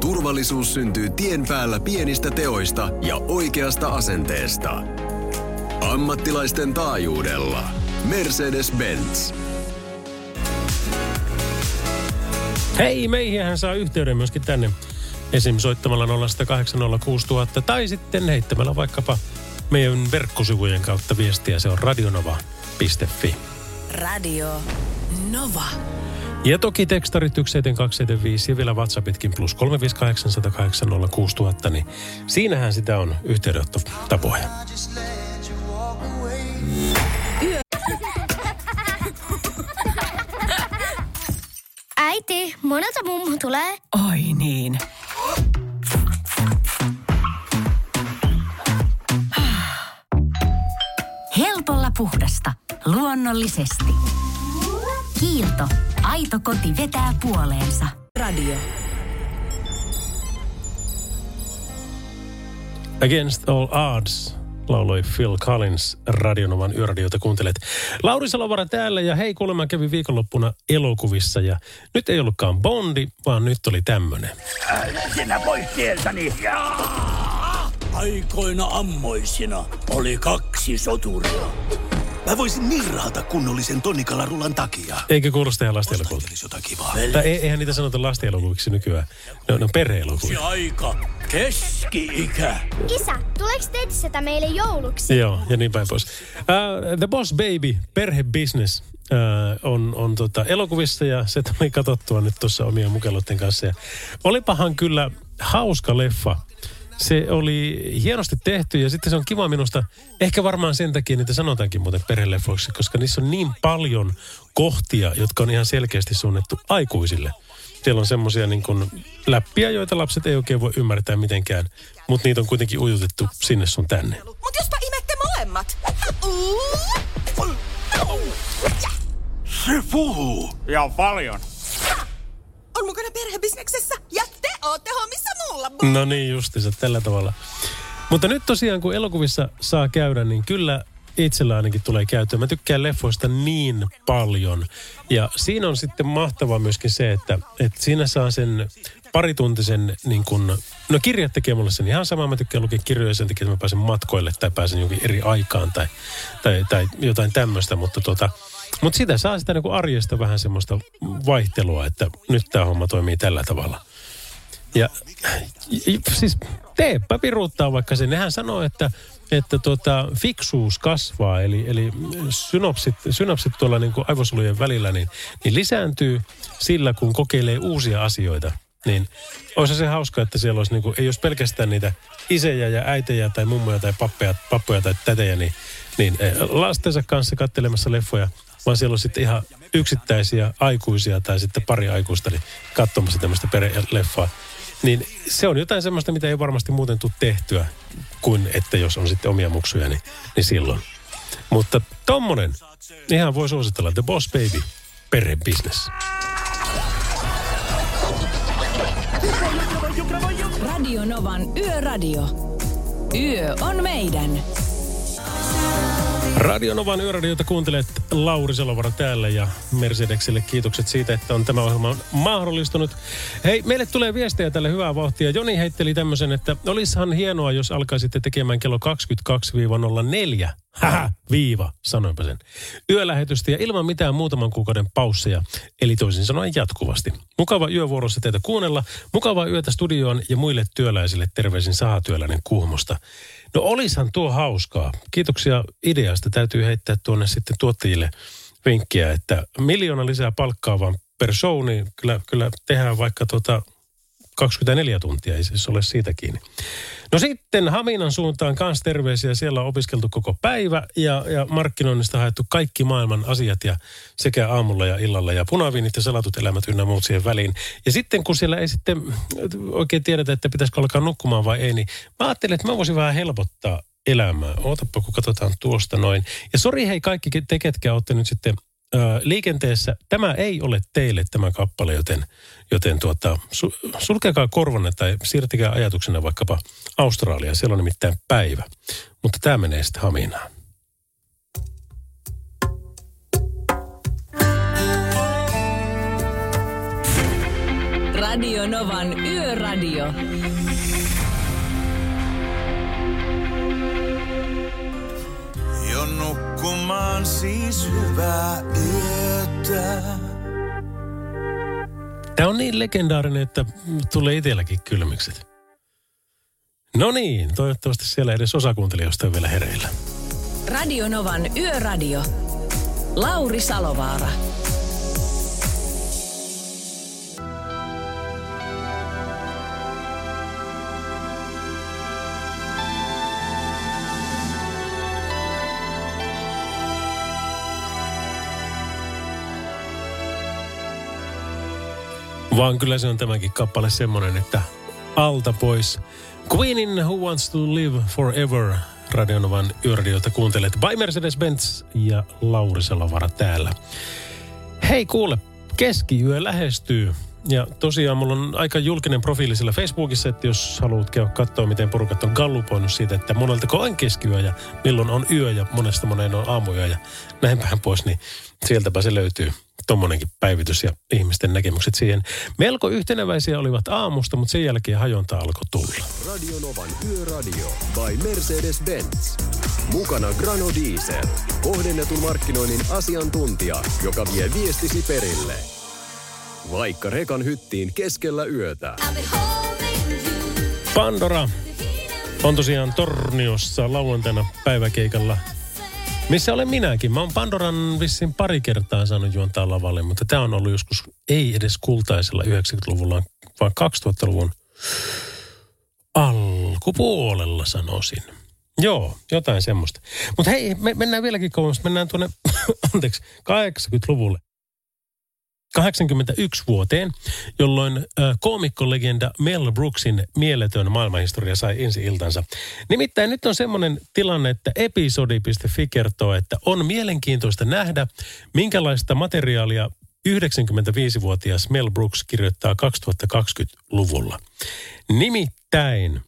Turvallisuus syntyy tien päällä pienistä teoista ja oikeasta asenteesta. Ammattilaisten taajuudella. Mercedes-Benz. Hei, meihin saa yhteyden myöskin tänne. Esim. soittamalla 0806000 tai sitten heittämällä vaikkapa meidän verkkosivujen kautta viestiä. Se on radionova.fi. Radio Nova. Ja toki tekstarit 17275 ja vielä WhatsAppitkin plus 358806000, niin siinähän sitä on yhteydenottotapoja. Äiti, monelta mummu tulee? Oi niin. Puhdasta. Luonnollisesti. Kiilto. Aito koti vetää puoleensa. Radio. Against All Odds lauloi Phil Collins Radionovan yöradiota kuuntelet. Lauri Salovara täällä ja hei kuulemma kävi viikonloppuna elokuvissa ja nyt ei ollutkaan Bondi, vaan nyt oli tämmönen. Sinä pois tieltäni. Aikoina ammoisina oli kaksi soturia. Mä voisin nirrata kunnollisen tonnikalarulan takia. Eikö kuulosta ihan lastenelokuvilta? jotain kivaa. Tai ei- eihän niitä sanota lastenelokuviksi nykyään. Ne on, ne on perheelokuvia. Se aika. Keski-ikä. Isä, tuleeko teetisetä meille jouluksi? Joo, ja niin päin pois. Uh, The Boss Baby, perhebusiness, uh, on, on tota elokuvissa ja se tuli katsottua nyt tuossa omien mukeloiden kanssa. Ja olipahan kyllä hauska leffa. Se oli hienosti tehty ja sitten se on kiva minusta, ehkä varmaan sen takia niitä sanotaankin muuten perheleffoiksi, koska niissä on niin paljon kohtia, jotka on ihan selkeästi suunnattu aikuisille. Siellä on semmoisia niin kuin läppiä, joita lapset ei oikein voi ymmärtää mitenkään, mutta niitä on kuitenkin ujutettu sinne sun tänne. Mut jospa imette molemmat. Se puhuu. Ja paljon. On mukana perhebisneksessä ja ootte hommissa mulla. No niin, justiinsa tällä tavalla. Mutta nyt tosiaan, kun elokuvissa saa käydä, niin kyllä itsellä ainakin tulee käyttöön. Mä tykkään leffoista niin paljon. Ja siinä on sitten mahtavaa myöskin se, että, että siinä saa sen parituntisen, niin kun, no kirjat tekee mulle sen ihan sama. Mä tykkään lukea kirjoja sen takia, että mä pääsen matkoille tai pääsen jonkin eri aikaan tai, tai, tai jotain tämmöistä. Mutta tota, mutta sitä saa sitä niin arjesta vähän semmoista vaihtelua, että nyt tämä homma toimii tällä tavalla. Ja siis teepä piruuttaa vaikka se. Nehän sanoo, että, että tuota, fiksuus kasvaa, eli, eli synopsit, synopsit tuolla niin kuin aivosolujen välillä niin, niin lisääntyy sillä, kun kokeilee uusia asioita. Niin olisi se hauska, että siellä olisi, niin kuin, ei olisi pelkästään niitä isejä ja äitejä tai mummoja tai pappeja, pappoja tai tätejä, niin, niin eh, lastensa kanssa kattelemassa leffoja, vaan siellä on sitten ihan yksittäisiä aikuisia tai sitten pari aikuista niin katsomassa tämmöistä perheleffaa. Niin se on jotain semmoista, mitä ei varmasti muuten tule tehtyä, kuin että jos on sitten omia muksuja, niin, niin silloin. Mutta tommonen, ihan voi suositella The Boss Baby, perhebusiness. Radio Novan Yöradio. Yö on meidän. Radionovan yöradiota kuuntelet Lauri Salovara täällä ja Mercedekselle kiitokset siitä, että on tämä ohjelma mahdollistunut. Hei, meille tulee viestejä tälle hyvää vauhtia. Joni heitteli tämmöisen, että olisihan hienoa, jos alkaisitte tekemään kello 22-04. Haha, viiva, sanoinpa sen. Yölähetystä ja ilman mitään muutaman kuukauden pausseja, eli toisin sanoen jatkuvasti. Mukava yövuorossa teitä kuunnella, mukavaa yötä studioon ja muille työläisille terveisin sahatyöläinen Kuhmosta. No olishan tuo hauskaa. Kiitoksia ideasta. Täytyy heittää tuonne sitten tuottajille vinkkiä, että miljoona lisää palkkaa vaan per show, niin kyllä, kyllä tehdään vaikka tuota 24 tuntia, ei siis ole siitä kiinni. No sitten Haminan suuntaan kans terveisiä. Siellä on opiskeltu koko päivä ja, ja markkinoinnista haettu kaikki maailman asiat ja sekä aamulla ja illalla ja punaviinit ja salatut elämät ynnä muut siihen väliin. Ja sitten kun siellä ei sitten oikein tiedetä, että pitäisikö alkaa nukkumaan vai ei, niin mä ajattelin, että mä voisin vähän helpottaa elämää. Ootappa, kun katsotaan tuosta noin. Ja sori hei kaikki te, ketkä olette nyt sitten liikenteessä. Tämä ei ole teille tämä kappale, joten, joten tuota, su, sulkekaa korvanne tai siirtäkää ajatuksena vaikkapa Australia. Siellä on nimittäin päivä. Mutta tämä menee sitten Haminaan. Radio Novan Yöradio. Nukkumaan siis hyvää yötä. Tämä on niin legendaarinen, että tulee itselläkin kylmikset. No niin, toivottavasti siellä edes osa kuuntelijoista on vielä hereillä. Radio Novan Yöradio. Lauri Salovaara. Vaan kyllä se on tämäkin kappale semmoinen, että alta pois. Queenin Who Wants to Live Forever Radionovan yöradiota kuuntelet by Mercedes-Benz ja Lauri Salovara täällä. Hei kuule, keskiyö lähestyy. Ja tosiaan mulla on aika julkinen profiili sillä Facebookissa, että jos haluat käydä katsoa, miten porukat on gallupoinut siitä, että moneltako on keskiyö ja milloin on yö ja monesta moneen on aamuyö ja näin päin pois, niin sieltäpä se löytyy tommonenkin päivitys ja ihmisten näkemykset siihen. Melko yhteneväisiä olivat aamusta, mutta sen jälkeen hajonta alkoi tulla. Radio Novan Yöradio by Mercedes-Benz. Mukana Grano Diesel. Kohdennetun markkinoinnin asiantuntija, joka vie viestisi perille. Vaikka rekan hyttiin keskellä yötä. Pandora on tosiaan Torniossa lauantaina päiväkeikalla. Missä olen minäkin. Mä oon Pandoran vissiin pari kertaa saanut juontaa lavalle, mutta tämä on ollut joskus ei edes kultaisella 90-luvulla, vaan 2000-luvun alkupuolella sanoisin. Joo, jotain semmoista. Mutta hei, me mennään vieläkin kauemmas. Mennään tuonne, anteeksi, 80-luvulle. 81 vuoteen, jolloin äh, koomikkolegenda Mel Brooksin mieletön maailmanhistoria sai ensi iltansa. Nimittäin nyt on semmoinen tilanne, että episodi.fi kertoo, että on mielenkiintoista nähdä, minkälaista materiaalia 95-vuotias Mel Brooks kirjoittaa 2020-luvulla. Nimittäin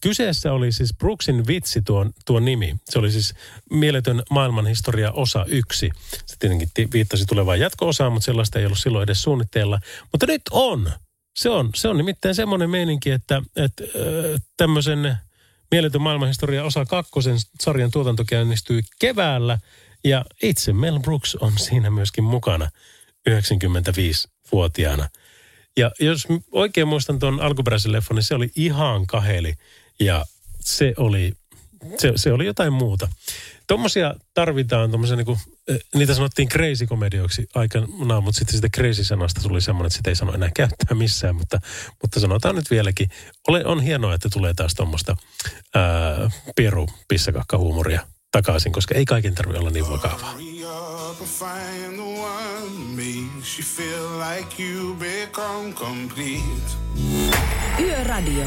Kyseessä oli siis Brooksin vitsi tuo, tuo nimi. Se oli siis mieletön maailmanhistoria osa yksi. Se tietenkin ti- viittasi tulevaan jatko-osaan, mutta sellaista ei ollut silloin edes suunnitteilla. Mutta nyt on. Se on, se on nimittäin semmoinen meininki, että, että tämmöisen mieletön maailmanhistoria osa kakkosen sarjan tuotanto käynnistyi keväällä. Ja itse Mel Brooks on siinä myöskin mukana 95-vuotiaana. Ja jos oikein muistan tuon alkuperäisen leffon, niin se oli ihan kaheli. Ja se oli, se, se oli jotain muuta. Tuommoisia tarvitaan, tommosia niinku, eh, niitä sanottiin crazy-komedioiksi aikana, mutta sitten sitä crazy-sanasta tuli semmoinen, että sitä ei sano enää käyttää missään. Mutta, mutta sanotaan nyt vieläkin, ole, on hienoa, että tulee taas tuommoista pieru pissakakka-huumoria takaisin, koska ei kaiken tarvitse olla niin vakavaa. Yöradio.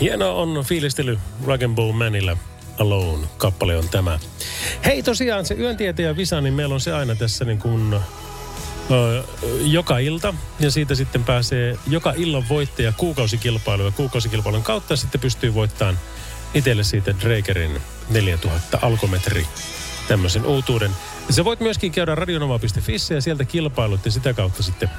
Hieno on fiilistely Rock'n'Ball Manilla. Alone kappale on tämä. Hei tosiaan se yöntietäjä visa, niin meillä on se aina tässä niin kuin ö, joka ilta. Ja siitä sitten pääsee joka illan voittaja kuukausikilpailu. Ja kuukausikilpailun kautta sitten pystyy voittamaan itselle siitä Drakerin 4000 alkometri tämmöisen uutuuden. Sä voit myöskin käydä radionova.fi ja sieltä kilpailut ja sitä kautta sitten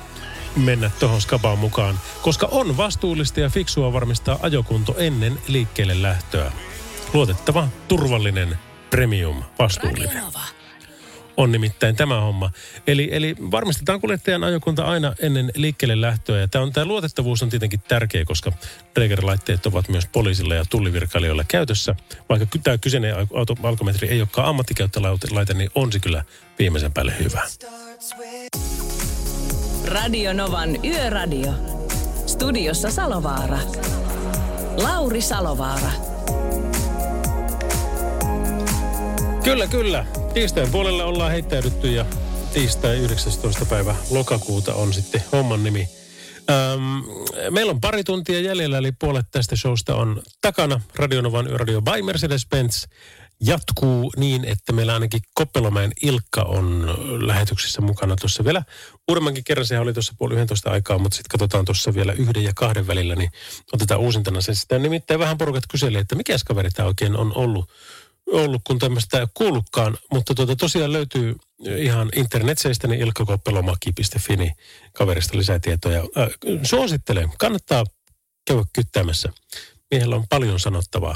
mennä tuohon skabaan mukaan, koska on vastuullista ja fiksua varmistaa ajokunto ennen liikkeelle lähtöä. Luotettava, turvallinen, premium, vastuullinen. On nimittäin tämä homma. Eli, eli varmistetaan kuljettajan ajokunta aina ennen liikkeelle lähtöä. Ja tämä, on, tämä luotettavuus on tietenkin tärkeä, koska Drager-laitteet ovat myös poliisilla ja tullivirkailijoilla käytössä. Vaikka tämä kyseinen auto, alkometri ei olekaan ammattikäyttölaite, niin on se kyllä viimeisen päälle hyvä. Radio Novan Yöradio. Studiossa Salovaara. Lauri Salovaara. Kyllä, kyllä. Tiistain puolelle ollaan heittäydytty ja tiistai 19. päivä lokakuuta on sitten homman nimi. Öm, meillä on pari tuntia jäljellä, eli puolet tästä showsta on takana. Radionovan Yöradio by Mercedes-Benz. jatkuu niin, että meillä ainakin Koppelomäen Ilkka on lähetyksessä mukana tuossa vielä uudemmankin kerran. Sehän oli tuossa puoli 11 aikaa, mutta sitten katsotaan tuossa vielä yhden ja kahden välillä, niin otetaan uusintana sen. Sitä nimittäin vähän porukat kyseli, että mikä kaveri tämä oikein on ollut, ollut kun tämmöistä kuullutkaan. Mutta tuota, tosiaan löytyy ihan internetseistä, niin ilkkakopelomaki.fi, niin kaverista lisätietoja. Äh, suosittelen, kannattaa käydä kyttäämässä. Miehellä on paljon sanottavaa.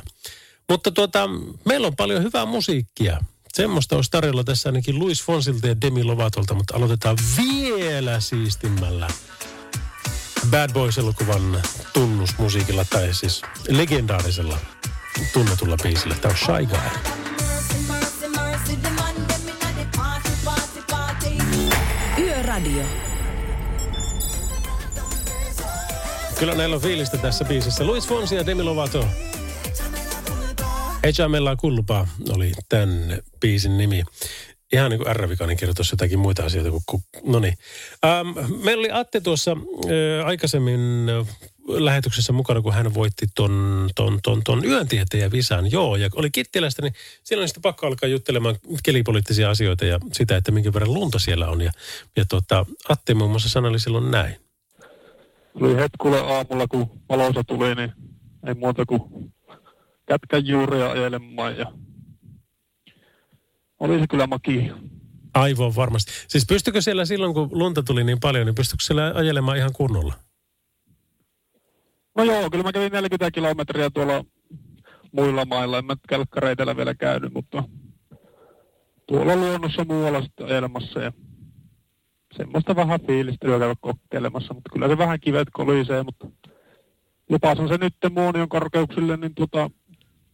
Mutta tuota, meillä on paljon hyvää musiikkia. Semmoista olisi tarjolla tässä ainakin Luis Fonsilta ja Demi Lovatolta, mutta aloitetaan vielä siistimmällä. Bad Boys-elokuvan tunnusmusiikilla, tai siis legendaarisella tunnetulla biisillä. Tämä on Shy Guy. Yöradio. Kyllä näillä on fiilistä tässä biisissä. Luis Fonsi ja Demi Lovato. Ejamella Kulpa oli tämän biisin nimi. Ihan niin kuin R-vikainen kirjoitus jotakin muita asioita kuin... kuin no niin. Ähm, meillä oli Atte tuossa äh, aikaisemmin äh, lähetyksessä mukana, kun hän voitti ton, ton, ton, ton yöntieteen visan. Joo, ja oli Kittilästä, niin silloin sitten pakko alkaa juttelemaan kelipoliittisia asioita ja sitä, että minkä verran lunta siellä on. Ja, ja tota, Atte muun muassa sanoi silloin näin. Oli hetkulle aamulla, kun valoisa tuli, niin ei muuta kuin kätkän juuria ajelemaan ja oli se kyllä maki. Aivan varmasti. Siis pystykö siellä silloin, kun lunta tuli niin paljon, niin pystykö siellä ajelemaan ihan kunnolla? No joo, kyllä mä kävin 40 kilometriä tuolla muilla mailla. En mä kelkkareitellä vielä käynyt, mutta tuolla luonnossa muualla sitten ajelemassa ja semmoista vähän fiilistelyä käydä kokeilemassa, mutta kyllä se vähän kivet kolisee, mutta lupasin se nyt muonion korkeuksille, niin tota,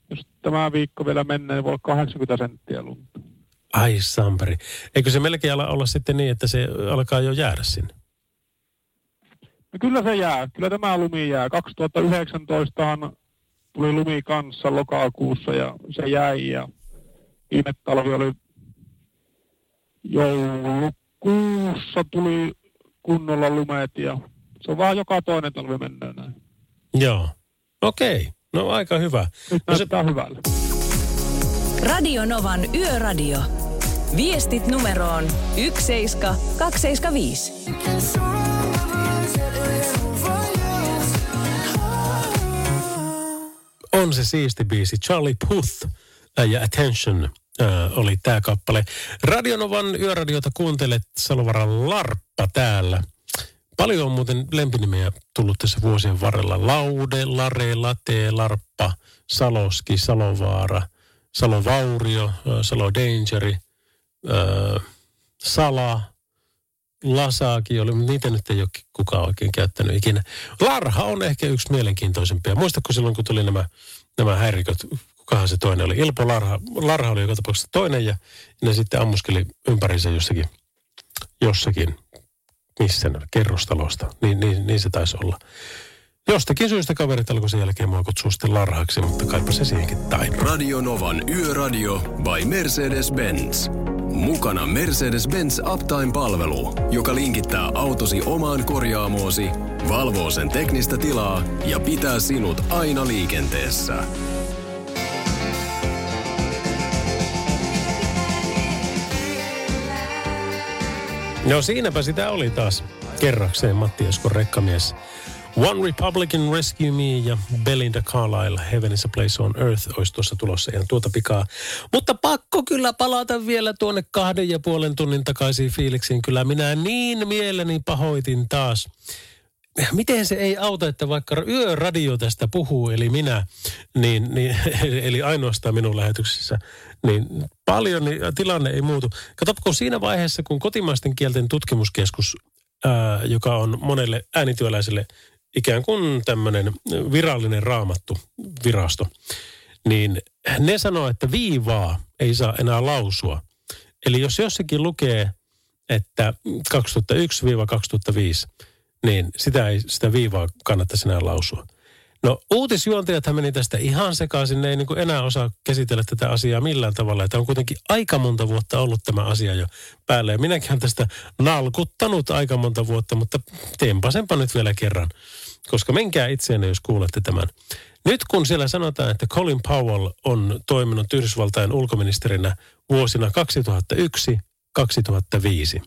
jos tämä viikko vielä menee, niin voi olla 80 senttiä lunta. Ai Samperi. Eikö se melkein ala olla sitten niin, että se alkaa jo jäädä sinne? No kyllä se jää. Kyllä tämä lumi jää. 2019 tuli lumi kanssa lokakuussa ja se jäi ja viime talvi oli joulukuussa tuli kunnolla lumet ja se on vaan joka toinen talvi mennään näin. Joo. Okei. Okay. No aika hyvä. Nyt no, se... hyvälle. Radio Novan Yöradio. Viestit numeroon 17275. On se siisti biisi. Charlie Puth ja Attention äh, oli tämä kappale. Radionovan yöradiota kuuntelet Salovaran Larppa täällä. Paljon on muuten lempinimiä tullut tässä vuosien varrella. Laude, Lare, Late, Larppa, Saloski, Salovaara, Salovaurio, Salo Dangeri, äh, Sala, Lasaakin oli, mutta niitä nyt ei ole kukaan oikein käyttänyt ikinä. Larha on ehkä yksi mielenkiintoisempia. Muistatko silloin, kun tuli nämä, nämä häiriköt, kukahan se toinen oli? Ilpo Larha. Larha oli joka tapauksessa toinen ja ne sitten ammuskeli ympärinsä jossakin, jossakin missä kerrostalosta. Niin, niin, niin se taisi olla. Jostakin syystä kaverit alkoi sen jälkeen mua kutsua sitten larhaksi, mutta kaipa se siihenkin taipuu. Radio Novan Yöradio by Mercedes-Benz. Mukana Mercedes-Benz Uptime-palvelu, joka linkittää autosi omaan korjaamoosi, valvoo sen teknistä tilaa ja pitää sinut aina liikenteessä. No siinäpä sitä oli taas kerrakseen Matti Eskon rekkamies. One Republican Rescue Me ja Belinda Carlisle Heaven is a Place on Earth olisi tuossa tulossa ihan tuota pikaa. Mutta pakko kyllä palata vielä tuonne kahden ja puolen tunnin takaisin fiiliksiin. Kyllä minä niin mieleni pahoitin taas. Miten se ei auta, että vaikka yöradio tästä puhuu, eli minä, niin, niin, eli ainoastaan minun lähetyksessä, niin paljon niin tilanne ei muutu. Katsotko siinä vaiheessa, kun kotimaisten kielten tutkimuskeskus, ää, joka on monelle äänityöläiselle ikään kuin tämmöinen virallinen raamattu virasto, niin ne sanoo, että viivaa ei saa enää lausua. Eli jos jossakin lukee, että 2001-2005, niin sitä, ei, sitä viivaa kannattaisi enää lausua. No uutisjuontajathan meni tästä ihan sekaisin, ne ei niin kuin enää osaa käsitellä tätä asiaa millään tavalla. Tämä on kuitenkin aika monta vuotta ollut tämä asia jo päällä. Ja minäkin olen tästä nalkuttanut aika monta vuotta, mutta teenpä senpä nyt vielä kerran. Koska menkää itseenne, jos kuulette tämän. Nyt kun siellä sanotaan, että Colin Powell on toiminut Yhdysvaltain ulkoministerinä vuosina 2001-2005,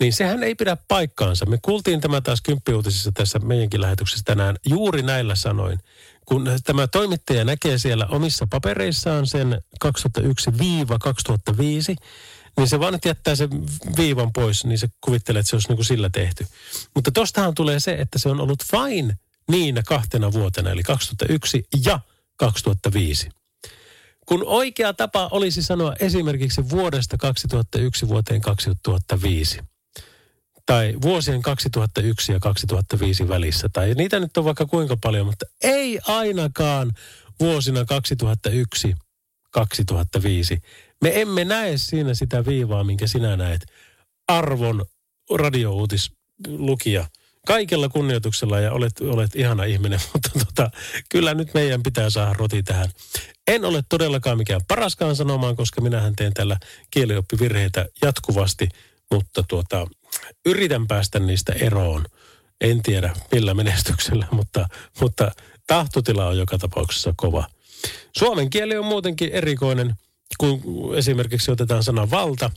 niin sehän ei pidä paikkaansa. Me kuultiin tämä taas kymppiuutisissa tässä meidänkin lähetyksessä tänään juuri näillä sanoin. Kun tämä toimittaja näkee siellä omissa papereissaan sen 2001-2005, niin se vaan jättää sen viivan pois, niin se kuvittelee, että se olisi niin kuin sillä tehty. Mutta tostahan tulee se, että se on ollut vain niinä kahtena vuotena, eli 2001 ja 2005. Kun oikea tapa olisi sanoa esimerkiksi vuodesta 2001 vuoteen 2005, tai vuosien 2001 ja 2005 välissä, tai niitä nyt on vaikka kuinka paljon, mutta ei ainakaan vuosina 2001 2005. Me emme näe siinä sitä viivaa, minkä sinä näet. Arvon radiouutislukija. Kaikella kunnioituksella ja olet, olet ihana ihminen, mutta tota, kyllä nyt meidän pitää saada roti tähän. En ole todellakaan mikään paraskaan sanomaan, koska minähän teen tällä kielioppivirheitä jatkuvasti, mutta tuota, yritän päästä niistä eroon. En tiedä millä menestyksellä, mutta, mutta tahtotila on joka tapauksessa kova. Suomen kieli on muutenkin erikoinen, kun esimerkiksi otetaan sana valta,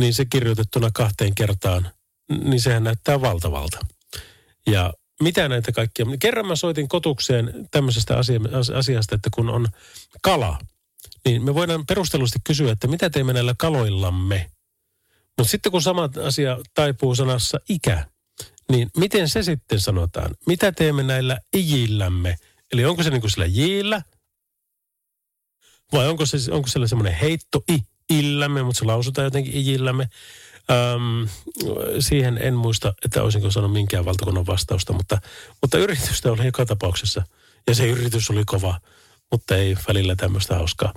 niin se kirjoitettuna kahteen kertaan, niin sehän näyttää valtavalta. Ja mitä näitä kaikkia, kerran mä soitin kotukseen tämmöisestä asia- asiasta, että kun on kala, niin me voidaan perustellusti kysyä, että mitä teemme näillä kaloillamme. Mutta sitten kun sama asia taipuu sanassa ikä, niin miten se sitten sanotaan? Mitä teemme näillä ijillämme? Eli onko se niin kuin sillä jillä vai onko, se, onko siellä semmoinen heitto i, illämme, mutta se lausutaan jotenkin ijillämme. Öm, siihen en muista, että olisinko sanonut minkään valtakunnan vastausta, mutta, mutta yritystä oli joka tapauksessa. Ja se yritys oli kova, mutta ei välillä tämmöistä hauskaa.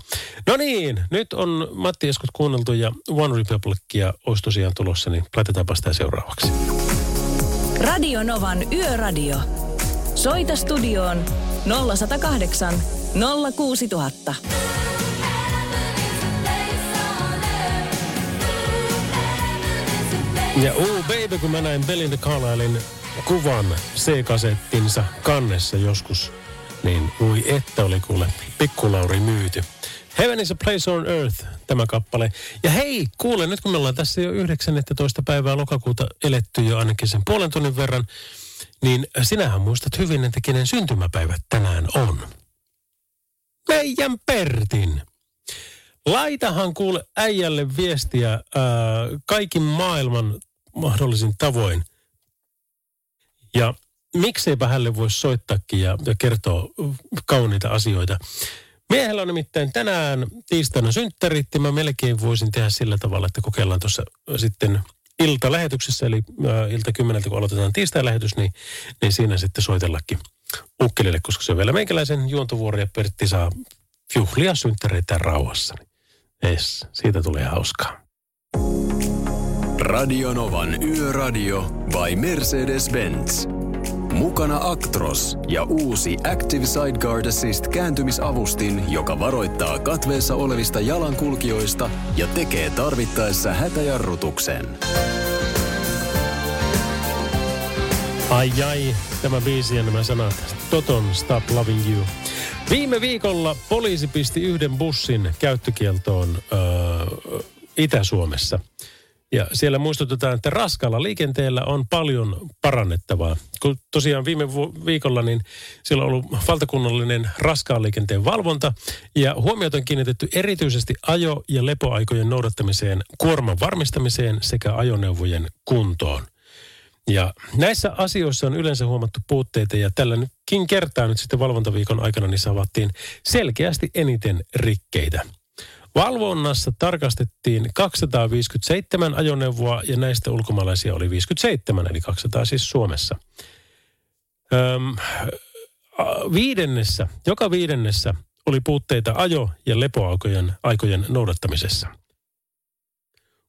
No niin, nyt on Matti Eskut kuunneltu ja One Republicia olisi tosiaan tulossa, niin laitetaanpa sitä seuraavaksi. Radio Novan Yöradio. Soita studioon 0108 06000. Ja uu baby, kun mä näin Belinda Carlislein kuvan C-kasettinsa kannessa joskus, niin ui että oli kuule pikkulauri myyty. Heaven is a place on earth, tämä kappale. Ja hei, kuule, nyt kun me ollaan tässä jo 19. päivää lokakuuta eletty jo ainakin sen puolen tunnin verran, niin sinähän muistat hyvin, että kenen syntymäpäivät tänään on. Meidän Pertin. Laitahan kuule äijälle viestiä ää, kaikin maailman mahdollisin tavoin. Ja mikseipä hänelle voisi soittaakin ja, ja kertoa kauniita asioita. Miehellä on nimittäin tänään tiistaina synttärit ja mä melkein voisin tehdä sillä tavalla, että kokeillaan tuossa sitten iltalähetyksessä, eli ä, ilta kymmeneltä, kun aloitetaan tiistai-lähetys, niin, niin siinä sitten soitellakin ukkelille, koska se on vielä meikäläisen juontovuoro ja Pertti saa juhlia synttäreitä rauhassa. Es, siitä tulee hauskaa. Radionovan Yöradio by Mercedes-Benz. Mukana Actros ja uusi Active Sideguard Assist kääntymisavustin, joka varoittaa katveessa olevista jalankulkijoista ja tekee tarvittaessa hätäjarrutuksen. Ai ai, tämä biisi ja nämä sanat. Toton Stop Loving You. Viime viikolla poliisi pisti yhden bussin käyttökieltoon öö, Itä-Suomessa. Ja siellä muistutetaan, että raskaalla liikenteellä on paljon parannettavaa. Kun tosiaan viime viikolla niin siellä on ollut valtakunnallinen raskaan liikenteen valvonta ja huomiota on kiinnitetty erityisesti ajo- ja lepoaikojen noudattamiseen, kuorman varmistamiseen sekä ajoneuvojen kuntoon. Ja näissä asioissa on yleensä huomattu puutteita ja tälläkin kertaa nyt sitten valvontaviikon aikana niissä avattiin selkeästi eniten rikkeitä. Valvonnassa tarkastettiin 257 ajoneuvoa ja näistä ulkomaalaisia oli 57, eli 200 siis Suomessa. Öm, viidennessä, joka viidennessä oli puutteita ajo- ja lepoaikojen aikojen noudattamisessa.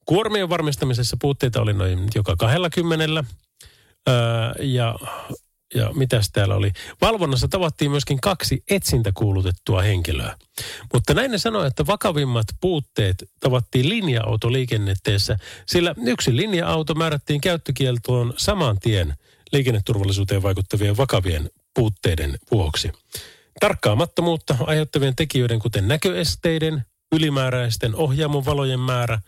Kuormien varmistamisessa puutteita oli noin joka 20 öö, ja, ja mitäs täällä oli. Valvonnassa tavattiin myöskin kaksi etsintäkuulutettua henkilöä. Mutta näin ne sanoi, että vakavimmat puutteet tavattiin linja-autoliikenteessä, sillä yksi linja-auto määrättiin käyttökieltoon saman tien liikenneturvallisuuteen vaikuttavien vakavien puutteiden vuoksi. Tarkkaamattomuutta aiheuttavien tekijöiden, kuten näköesteiden, ylimääräisten ohjaamon valojen määrä,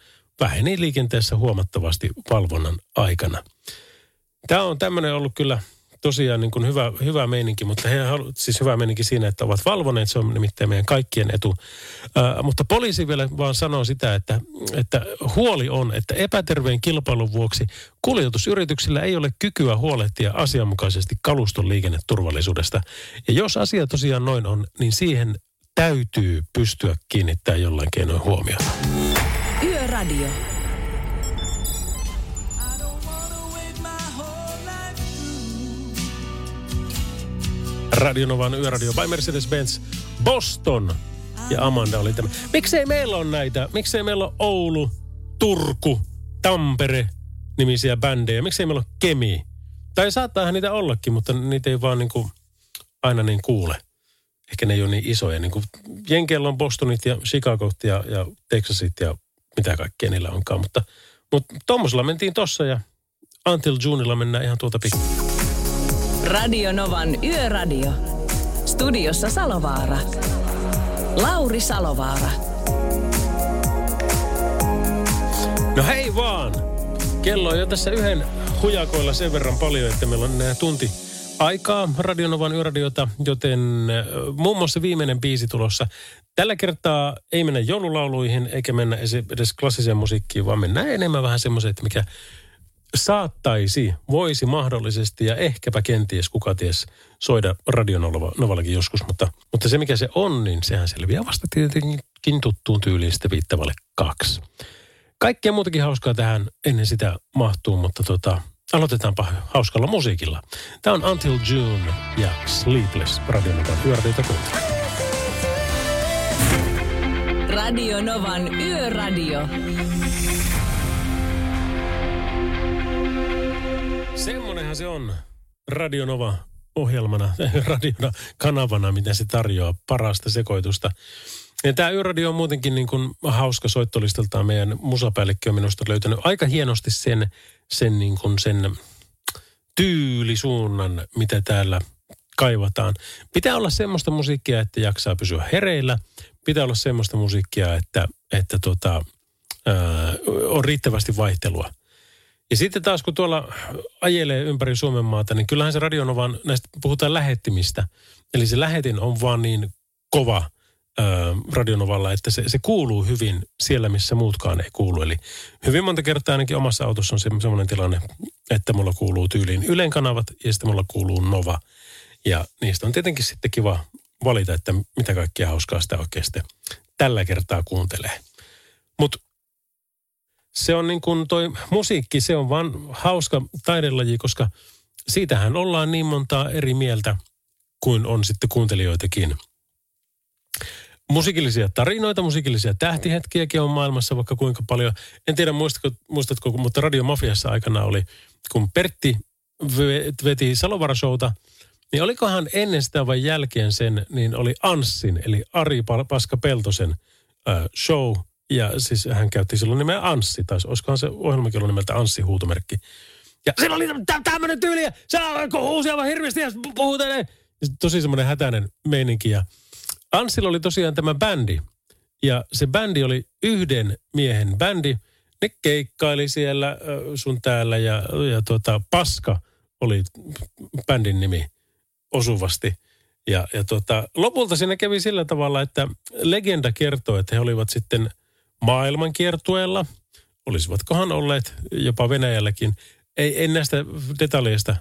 väheni liikenteessä huomattavasti valvonnan aikana. Tämä on tämmöinen ollut kyllä tosiaan niin kuin hyvä, hyvä meininki, mutta he halu, siis hyvä meininki siinä, että ovat valvoneet, se on nimittäin meidän kaikkien etu. Ää, mutta poliisi vielä vaan sanoo sitä, että, että huoli on, että epäterveen kilpailun vuoksi kuljetusyrityksillä ei ole kykyä huolehtia asianmukaisesti kaluston liikenneturvallisuudesta. Ja jos asia tosiaan noin on, niin siihen täytyy pystyä kiinnittämään jollain keinoin huomiota. Yöradio. Radionovan yöradio by Mercedes-Benz Boston. Ja Amanda oli tämä. Miksei meillä on näitä? Miksei meillä on Oulu, Turku, Tampere nimisiä bändejä? Miksei meillä ole Kemi? Tai saattaahan niitä ollakin, mutta niitä ei vaan niin kuin aina niin kuule. Ehkä ne ei ole niin isoja. Niin kuin Jenkeillä on Bostonit ja Chicagot ja, ja Texasit ja mitä kaikkea niillä onkaan. Mutta, mutta tuommoisella mentiin tossa ja Until Juneilla mennään ihan tuota pikkuun. Radio Novan Yöradio. Studiossa Salovaara. Lauri Salovaara. No hei vaan! Kello on jo tässä yhden hujakoilla sen verran paljon, että meillä on nämä tunti aikaa Radionovan yöradiota, joten äh, muun muassa viimeinen biisi tulossa. Tällä kertaa ei mennä joululauluihin eikä mennä edes klassiseen musiikkiin, vaan mennään enemmän vähän semmoiseen, että mikä saattaisi, voisi mahdollisesti ja ehkäpä kenties, kuka ties, soida radionovallakin joskus. Mutta, mutta se mikä se on, niin sehän selviää vasta tietenkin tuttuun tyyliin sitten viittavalle kaksi. Kaikkea muutakin hauskaa tähän ennen sitä mahtuu, mutta tota, aloitetaanpa hauskalla musiikilla. Tämä on Until June ja Sleepless radionovan kuuntelee. Radio Novan Yöradio. Semmonenhan se on Radionova ohjelmana, radiona kanavana, mitä se tarjoaa parasta sekoitusta. Ja tämä Yöradio on muutenkin niin kuin hauska soittolistaltaan. Meidän musapäällikkö on minusta löytänyt aika hienosti sen, sen, niin kuin sen tyylisuunnan, mitä täällä kaivataan. Pitää olla semmoista musiikkia, että jaksaa pysyä hereillä. Pitää olla semmoista musiikkia, että, että tota, ää, on riittävästi vaihtelua. Ja sitten taas kun tuolla ajelee ympäri Suomen maata, niin kyllähän se radionovan, näistä puhutaan lähettimistä. Eli se lähetin on vaan niin kova ö, radionovalla, että se, se kuuluu hyvin siellä, missä muutkaan ei kuulu. Eli hyvin monta kertaa ainakin omassa autossa on se, semmoinen tilanne, että mulla kuuluu tyyliin Ylen kanavat ja sitten mulla kuuluu Nova. Ja niistä on tietenkin sitten kiva valita, että mitä kaikkea hauskaa sitä oikeasti tällä kertaa kuuntelee. Mutta se on niin kuin toi musiikki, se on vaan hauska taidelaji, koska siitähän ollaan niin montaa eri mieltä kuin on sitten kuuntelijoitakin. Musiikillisia tarinoita, musiikillisia tähtihetkiäkin on maailmassa vaikka kuinka paljon. En tiedä muistatko, muistatko mutta Radio Mafiassa aikana oli, kun Pertti ve- veti Salovara-showta, niin olikohan ennen sitä vai jälkeen sen, niin oli Anssin, eli Ari Pa- Paska Peltosen show – ja siis hän käytti silloin nimeä Anssi, tai olisikohan se ohjelmakin ollut nimeltä Anssi huutomerkki. Ja siellä oli tä- tämmöinen tyyli, ja se alkoi huusia vaan hirveästi ja sit tosi semmoinen hätäinen meininki. Ja Anssilla oli tosiaan tämä bändi. Ja se bändi oli yhden miehen bändi. Ne keikkaili siellä sun täällä ja, ja tuota, Paska oli bändin nimi osuvasti. Ja, ja tota, lopulta siinä kävi sillä tavalla, että legenda kertoo, että he olivat sitten maailmankiertueella. Olisivatkohan olleet jopa Venäjälläkin. Ei, en näistä detaljeista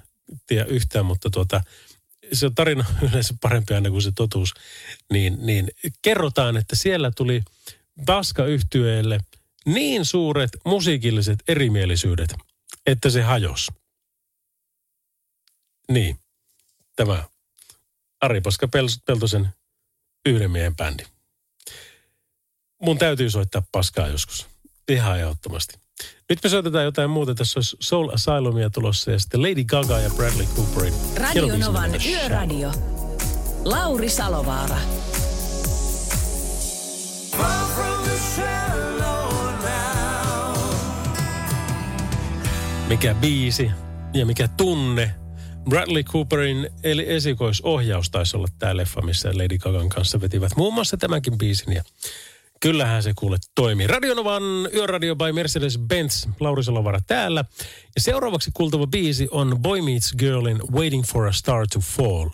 tiedä yhtään, mutta tuota, se on tarina yleensä parempi aina kuin se totuus. Niin, niin kerrotaan, että siellä tuli baska yhtyeelle niin suuret musiikilliset erimielisyydet, että se hajosi. Niin, tämä Ari Paska Pel- Peltosen yhden miehen bändi. Mun täytyy soittaa paskaa joskus. Ihan ehdottomasti. Nyt me soitetaan jotain muuta. Tässä olisi Soul Asylumia tulossa ja sitten Lady Gaga ja Bradley Cooperin. Radio Novan 50 Shallow. Yöradio. Lauri Salovaara. Mikä biisi ja mikä tunne Bradley Cooperin eli esikoisohjaus taisi olla tämä leffa, missä Lady Gagan kanssa vetivät muun muassa tämänkin biisin. Ja kyllähän se kuule toimii. Radionovan Yöradio by Mercedes-Benz, Lauri Salovara täällä. Ja seuraavaksi kuultava biisi on Boy Meets Girlin Waiting for a Star to Fall.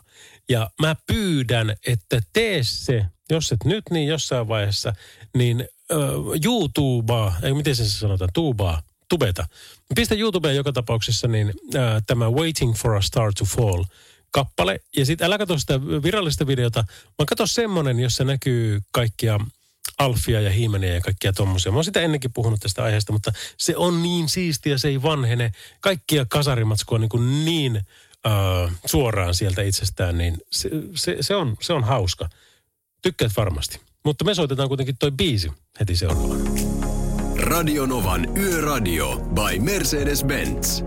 Ja mä pyydän, että tee se, jos et nyt, niin jossain vaiheessa, niin uh, YouTubea, ei miten se sanotaan, tuubaa, tubeta. Pistä YouTubeen joka tapauksessa niin uh, tämä Waiting for a Star to Fall kappale. Ja sitten älä katso sitä virallista videota, vaan katso semmonen, jossa näkyy kaikkia Alfia ja Hiimeniä ja kaikkia tommosia. Mä oon sitä ennenkin puhunut tästä aiheesta, mutta se on niin siistiä, se ei vanhene. Kaikkia kasarimatskua niin, kuin niin uh, suoraan sieltä itsestään, niin se, se, se, on, se on hauska. Tykkäät varmasti. Mutta me soitetaan kuitenkin toi biisi heti seuraavana. Radionovan Yöradio by Mercedes-Benz.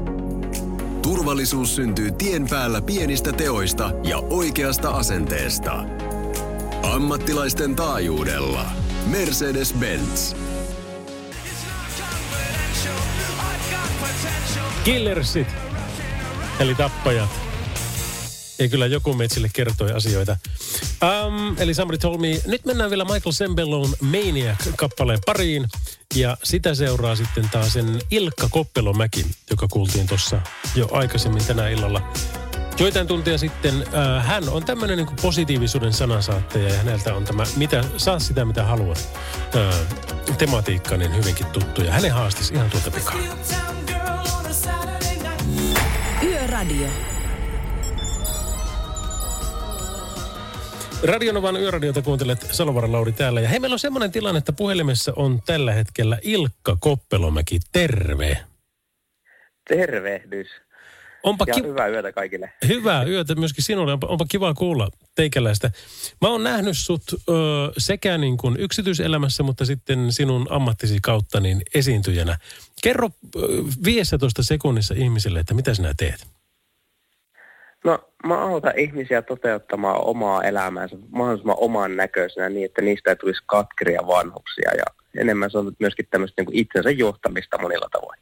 Turvallisuus syntyy tien päällä pienistä teoista ja oikeasta asenteesta. Ammattilaisten taajuudella. Mercedes-Benz. Killersit, eli tappajat. Ja kyllä joku metsille kertoi asioita. Um, eli Somebody Told Me. Nyt mennään vielä Michael Sembellon Maniac-kappaleen pariin. Ja sitä seuraa sitten taas sen Ilkka Koppelomäki, joka kuultiin tuossa jo aikaisemmin tänä illalla. Joitain tuntia sitten äh, hän on tämmöinen niin positiivisuuden sanansaattaja ja häneltä on tämä mitä, saa sitä mitä haluat äh, tematiikka niin hyvinkin tuttu. Ja hänen haastis ihan tuolta pikaa. Yöradio. Radionovan yöradiota kuuntelet Salovaran Lauri täällä. Ja hei, meillä on semmoinen tilanne, että puhelimessa on tällä hetkellä Ilkka Koppelomäki. Terve. Tervehdys. Onpa ja ki- hyvää yötä kaikille. Hyvää yötä myöskin sinulle. Onpa, onpa kiva kuulla teikäläistä. Mä oon nähnyt sut ö, sekä niin kuin yksityiselämässä, mutta sitten sinun ammattisi kautta niin esiintyjänä. Kerro ö, 15 sekunnissa ihmisille, että mitä sinä teet. No, mä autan ihmisiä toteuttamaan omaa elämäänsä mahdollisimman oman näköisenä niin, että niistä ei tulisi katkeria vanhuksia. Ja enemmän se on myöskin tämmöistä niin kuin itsensä johtamista monilla tavoin.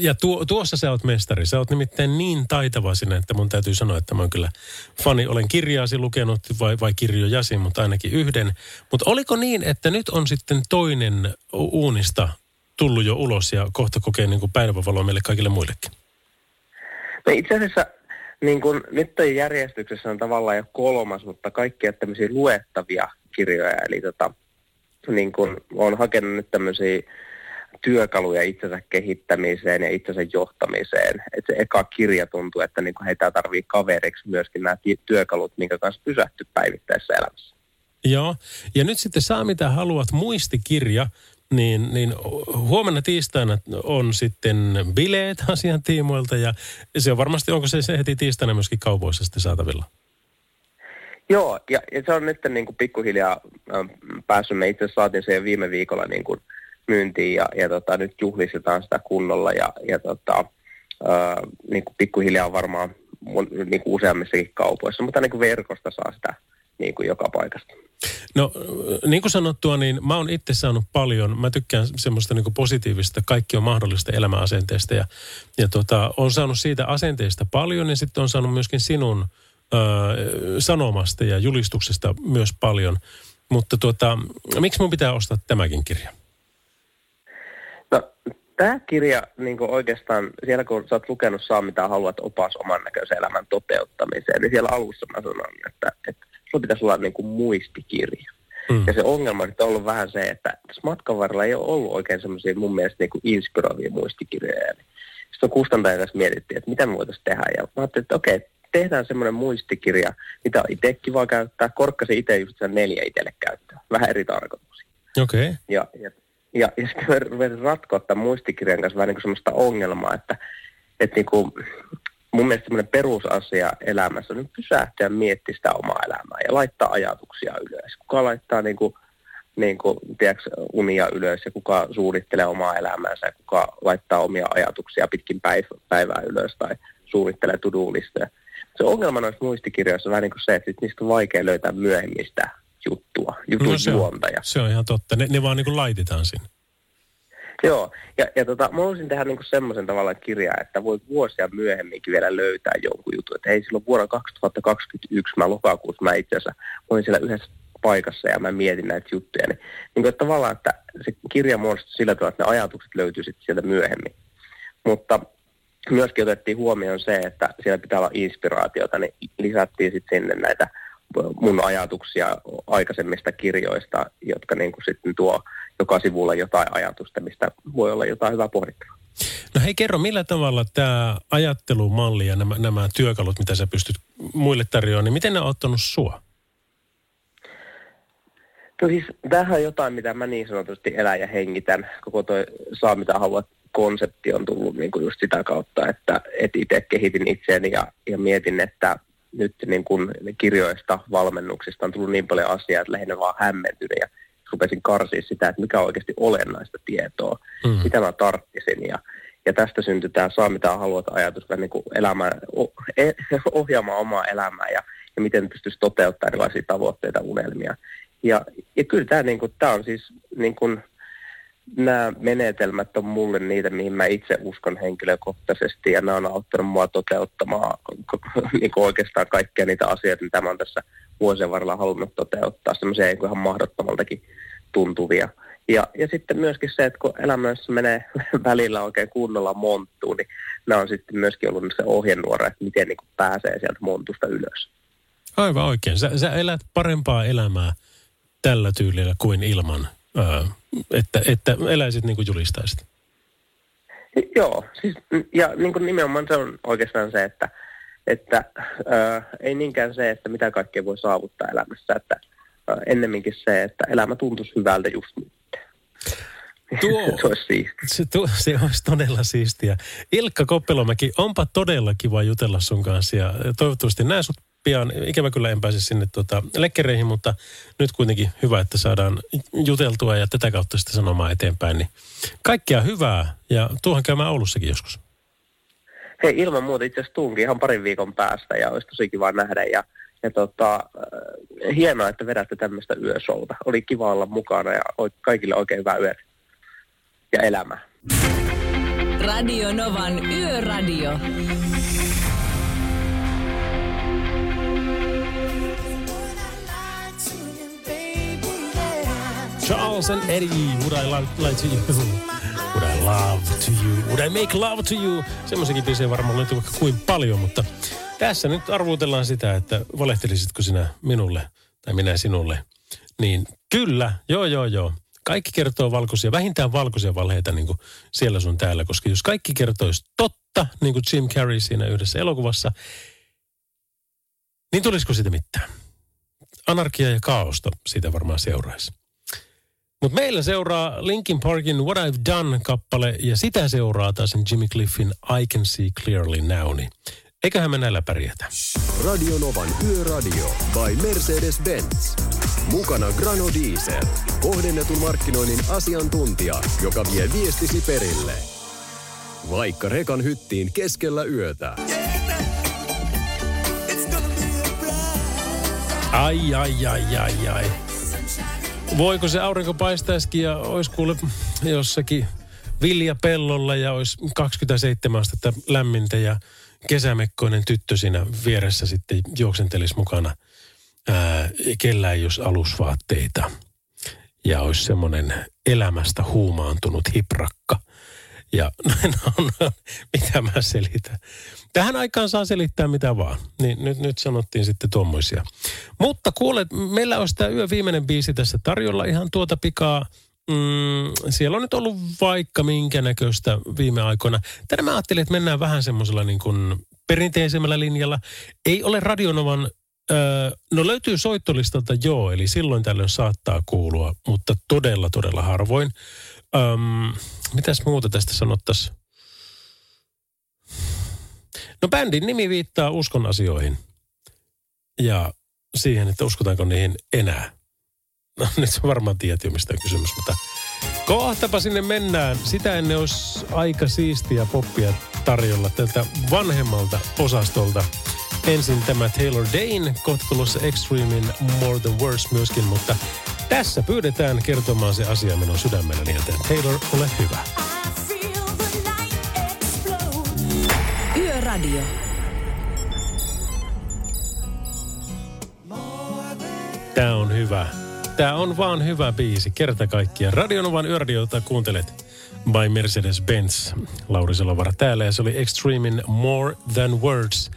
Ja tuo, tuossa sä oot mestari. Sä oot nimittäin niin taitava sinne, että mun täytyy sanoa, että mä oon kyllä fani. Olen kirjaasi lukenut vai, vai kirjojasi, mutta ainakin yhden. Mutta oliko niin, että nyt on sitten toinen uunista tullut jo ulos ja kohta kokee niin kuin päivävaloa meille kaikille muillekin? No itse asiassa niin kun, nyt järjestyksessä on tavallaan jo kolmas, mutta kaikkia tämmöisiä luettavia kirjoja. Eli tota, niin kun, olen hakenut nyt tämmöisiä työkaluja itsensä kehittämiseen ja itsensä johtamiseen. Et se eka kirja tuntuu, että niin heitä tarvii kaveriksi myöskin nämä työkalut, minkä kanssa pysähty päivittäisessä elämässä. Joo. Ja nyt sitten saa mitä haluat muistikirja, niin, niin huomenna tiistaina on sitten bileet asian tiimoilta ja se on varmasti, onko se, se heti tiistaina myöskin kaupoissa sitten saatavilla? Joo, ja, ja se on nyt niin kuin pikkuhiljaa äh, päässyt. Me itse saatiin se jo viime viikolla niin kuin myyntiin ja, ja tota, nyt juhlistetaan sitä kunnolla ja, ja tota, äh, niin kuin pikkuhiljaa varmaan niin kuin useammissakin kaupoissa, mutta niin kuin verkosta saa sitä niin kuin joka paikasta. No niin kuin sanottua, niin mä oon itse saanut paljon, mä tykkään semmoista niin positiivista, kaikki on mahdollista elämäasenteesta ja, ja tota, on saanut siitä asenteesta paljon ja sitten on saanut myöskin sinun ö, sanomasta ja julistuksesta myös paljon. Mutta tuota, miksi mun pitää ostaa tämäkin kirja? No, tämä kirja niin oikeastaan, siellä kun sä oot lukenut Saa mitä haluat opas oman näköisen elämän toteuttamiseen, niin siellä alussa mä sanon, että, että sulla pitäisi olla niin kuin muistikirja. Mm. Ja se ongelma nyt on ollut vähän se, että tässä matkan varrella ei ole ollut oikein semmoisia mun mielestä niin kuin inspiroivia muistikirjoja. Sitten on kustantajan kanssa mietittiin, että mitä me voitaisiin tehdä. Ja mä ajattelin, että okei, tehdään semmoinen muistikirja, mitä on itse kiva käyttää. Korkkasin itse just sen neljä itselle käyttää. Vähän eri tarkoituksia. Okei. Okay. Ja, ja, ja, ja sitten mä rupesin ratkoa tämän muistikirjan kanssa vähän niin semmoista ongelmaa, että, että niin kuin, mun mielestä semmoinen perusasia elämässä on nyt pysähtyä miettiä sitä omaa elämää ja laittaa ajatuksia ylös. Kuka laittaa niin kuin, niin kuin, tiedätkö, unia ylös ja kuka suunnittelee omaa elämäänsä ja kuka laittaa omia ajatuksia pitkin päiv- päivää ylös tai suunnittelee to-do-listoja. Se ongelma noissa muistikirjoissa on vähän niin kuin se, että niistä on vaikea löytää myöhemmistä juttua, jutun No se on, juonta. Ja se on ihan totta. Ne, ne vaan niin kuin laitetaan sinne. Joo, ja, ja tota, mä haluaisin tehdä niinku semmoisen tavallaan kirjaa, että voi vuosia myöhemminkin vielä löytää jonkun jutun. Että ei silloin vuonna 2021, mä lokakuussa, mä itse asiassa olin siellä yhdessä paikassa ja mä mietin näitä juttuja. Niin, niin kuin, että tavallaan, että se kirja muodostui sillä tavalla, että ne ajatukset löytyy sitten sieltä myöhemmin. Mutta myöskin otettiin huomioon se, että siellä pitää olla inspiraatiota, niin lisättiin sitten sinne näitä mun ajatuksia aikaisemmista kirjoista, jotka niin kuin sitten tuo joka sivulla jotain ajatusta, mistä voi olla jotain hyvää pohdittavaa. No hei kerro, millä tavalla tämä ajattelumalli ja nämä, nämä työkalut, mitä sä pystyt muille tarjoamaan, niin miten ne on ottanut sua? No siis tämähän on jotain, mitä mä niin sanotusti elän ja hengitän. Koko toi saa mitä haluat konsepti on tullut niin kuin just sitä kautta, että, että itse kehitin itseäni ja, ja mietin, että nyt niin kuin kirjoista, valmennuksista on tullut niin paljon asiaa, että lähinnä vaan hämmentynyt ja rupesin karsia sitä, että mikä on oikeasti olennaista tietoa, mm. mitä mä tarttisin ja, ja tästä syntyi tämä saa mitä haluat ajatus, niin kuin elämä, o- e- ohjaamaan omaa elämää ja, ja miten pystyisi toteuttamaan erilaisia tavoitteita, unelmia. Ja, ja kyllä tämä, niin kuin, tämä on siis niin kuin, nämä menetelmät on mulle niitä, mihin mä itse uskon henkilökohtaisesti ja nämä on auttanut mua toteuttamaan niin kuin oikeastaan kaikkia niitä asioita, mitä mä oon tässä vuosien varrella halunnut toteuttaa, semmoisia niin ihan mahdottomaltakin tuntuvia. Ja, ja sitten myöskin se, että kun elämässä menee välillä oikein kunnolla monttuun, niin nämä on sitten myöskin ollut se ohjenuora, että miten niin kuin pääsee sieltä montusta ylös. Aivan oikein. Sä, sä elät parempaa elämää tällä tyylillä kuin ilman, ää, että, että eläisit niin kuin julistaisit. Joo, siis, ja niin kuin nimenomaan se on oikeastaan se, että, että ää, ei niinkään se, että mitä kaikkea voi saavuttaa elämässä, että ää, ennemminkin se, että elämä tuntuisi hyvältä just nyt. Tuo, se olisi. Se, tuo, se olisi todella siistiä. Ilkka Koppelomäki, onpa todella kiva jutella sun kanssa ja toivottavasti näen sut pian. Ikävä kyllä en pääse sinne tuota, lekkereihin, mutta nyt kuitenkin hyvä, että saadaan juteltua ja tätä kautta sitten sanomaan eteenpäin. Niin kaikkea hyvää ja tuohon käymään Oulussakin joskus. Hei, ilman muuta itse asiassa tuunkin ihan parin viikon päästä ja olisi tosi kiva nähdä. Ja, ja tota, äh, hienoa, että vedätte tämmöistä yöshowta. Oli kiva olla mukana ja kaikille oikein hyvää yötä ja elämää. Radio Novan Yöradio. Charles and Eddie, would I love, lie to you? Would I love to you? Would I make love to you? Semmoisenkin biisejä varmaan löytyy vaikka kuin paljon, mutta tässä nyt arvuutellaan sitä, että valehtelisitko sinä minulle tai minä sinulle. Niin kyllä, joo joo joo. Kaikki kertoo valkoisia, vähintään valkoisia valheita niin kuin siellä sun täällä, koska jos kaikki kertoisi totta, niin kuin Jim Carrey siinä yhdessä elokuvassa, niin tulisiko siitä mitään? Anarkia ja kaaosta siitä varmaan seuraisi. Mutta meillä seuraa Linkin Parkin What I've Done-kappale ja sitä seuraa taas sen Jimmy Cliffin I Can See Clearly Now. Niin eiköhän me näillä pärjätä. Radio Novan Yöradio by Mercedes-Benz. Mukana Grano Diesel. Kohdennetun markkinoinnin asiantuntija, joka vie viestisi perille. Vaikka rekan hyttiin keskellä yötä. Ai, ai, ai, ai, ai. Voiko se aurinko paistaisikin ja olisi kuule jossakin viljapellolla ja olisi 27 astetta lämmintä ja kesämekkoinen tyttö siinä vieressä sitten juoksentelisi mukana. Ää, kellä ei olisi alusvaatteita ja olisi semmoinen elämästä huumaantunut hiprakka. Ja no, no, mitä mä selitän. Tähän aikaan saa selittää mitä vaan. Niin nyt, nyt sanottiin sitten tuommoisia. Mutta kuulet, meillä olisi tämä yö viimeinen biisi tässä tarjolla ihan tuota pikaa. Mm, siellä on nyt ollut vaikka minkä näköistä viime aikoina. Tänään mä ajattelin, että mennään vähän semmoisella niin kuin perinteisemmällä linjalla. Ei ole Radionovan, öö, no löytyy soittolistalta joo, eli silloin tällöin saattaa kuulua, mutta todella, todella harvoin. Öm, mitäs muuta tästä sanottaisiin? No bändin nimi viittaa uskon asioihin. Ja siihen, että uskotaanko niihin enää. No nyt sä varmaan tiedät jo, mistä on kysymys, mutta kohtapa sinne mennään. Sitä ennen olisi aika siistiä poppia tarjolla tältä vanhemmalta osastolta. Ensin tämä Taylor Dane, kohta tulossa Extremein More Than Words myöskin, mutta Tässä pyydetään kertomaan se asia minun sydämelläni, joten Taylor, ole hyvä. Yöradio. Tää on hyvä. Tää on vaan hyvä biisi. Kerta kaikkiaan. Radionovan yöradiota kuuntelet by Mercedes-Benz. Lauri Selovara täällä ja se oli Extremin More Than Words.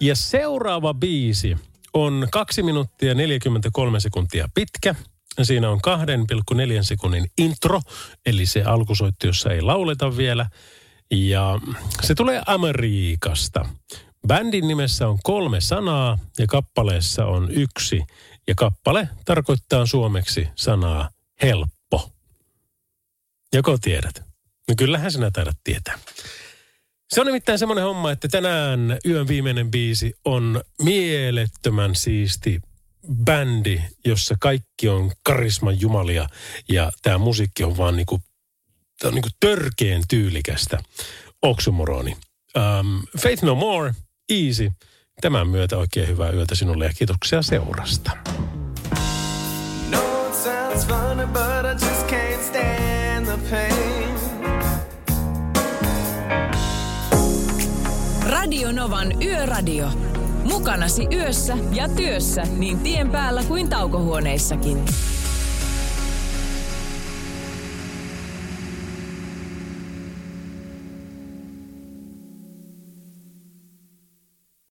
Ja seuraava biisi on 2 minuuttia 43 sekuntia pitkä. Siinä on 2,4 sekunnin intro, eli se alkusoitto, jossa ei lauleta vielä. Ja se tulee Amerikasta. Bändin nimessä on kolme sanaa ja kappaleessa on yksi. Ja kappale tarkoittaa suomeksi sanaa helppo. Joko tiedät? No kyllähän sinä taidat tietää. Se on nimittäin semmoinen homma, että tänään yön viimeinen biisi on mielettömän siisti bändi, jossa kaikki on karisman jumalia ja tämä musiikki on vaan niinku, on niinku törkeen tyylikästä. Oksymoroni. Um, Faith No More, Easy. Tämän myötä oikein hyvää yötä sinulle ja kiitoksia seurasta. No, it sounds funny, but I just can't stand the pain. Radio Novan Yöradio. Mukanasi yössä ja työssä niin tien päällä kuin taukohuoneissakin.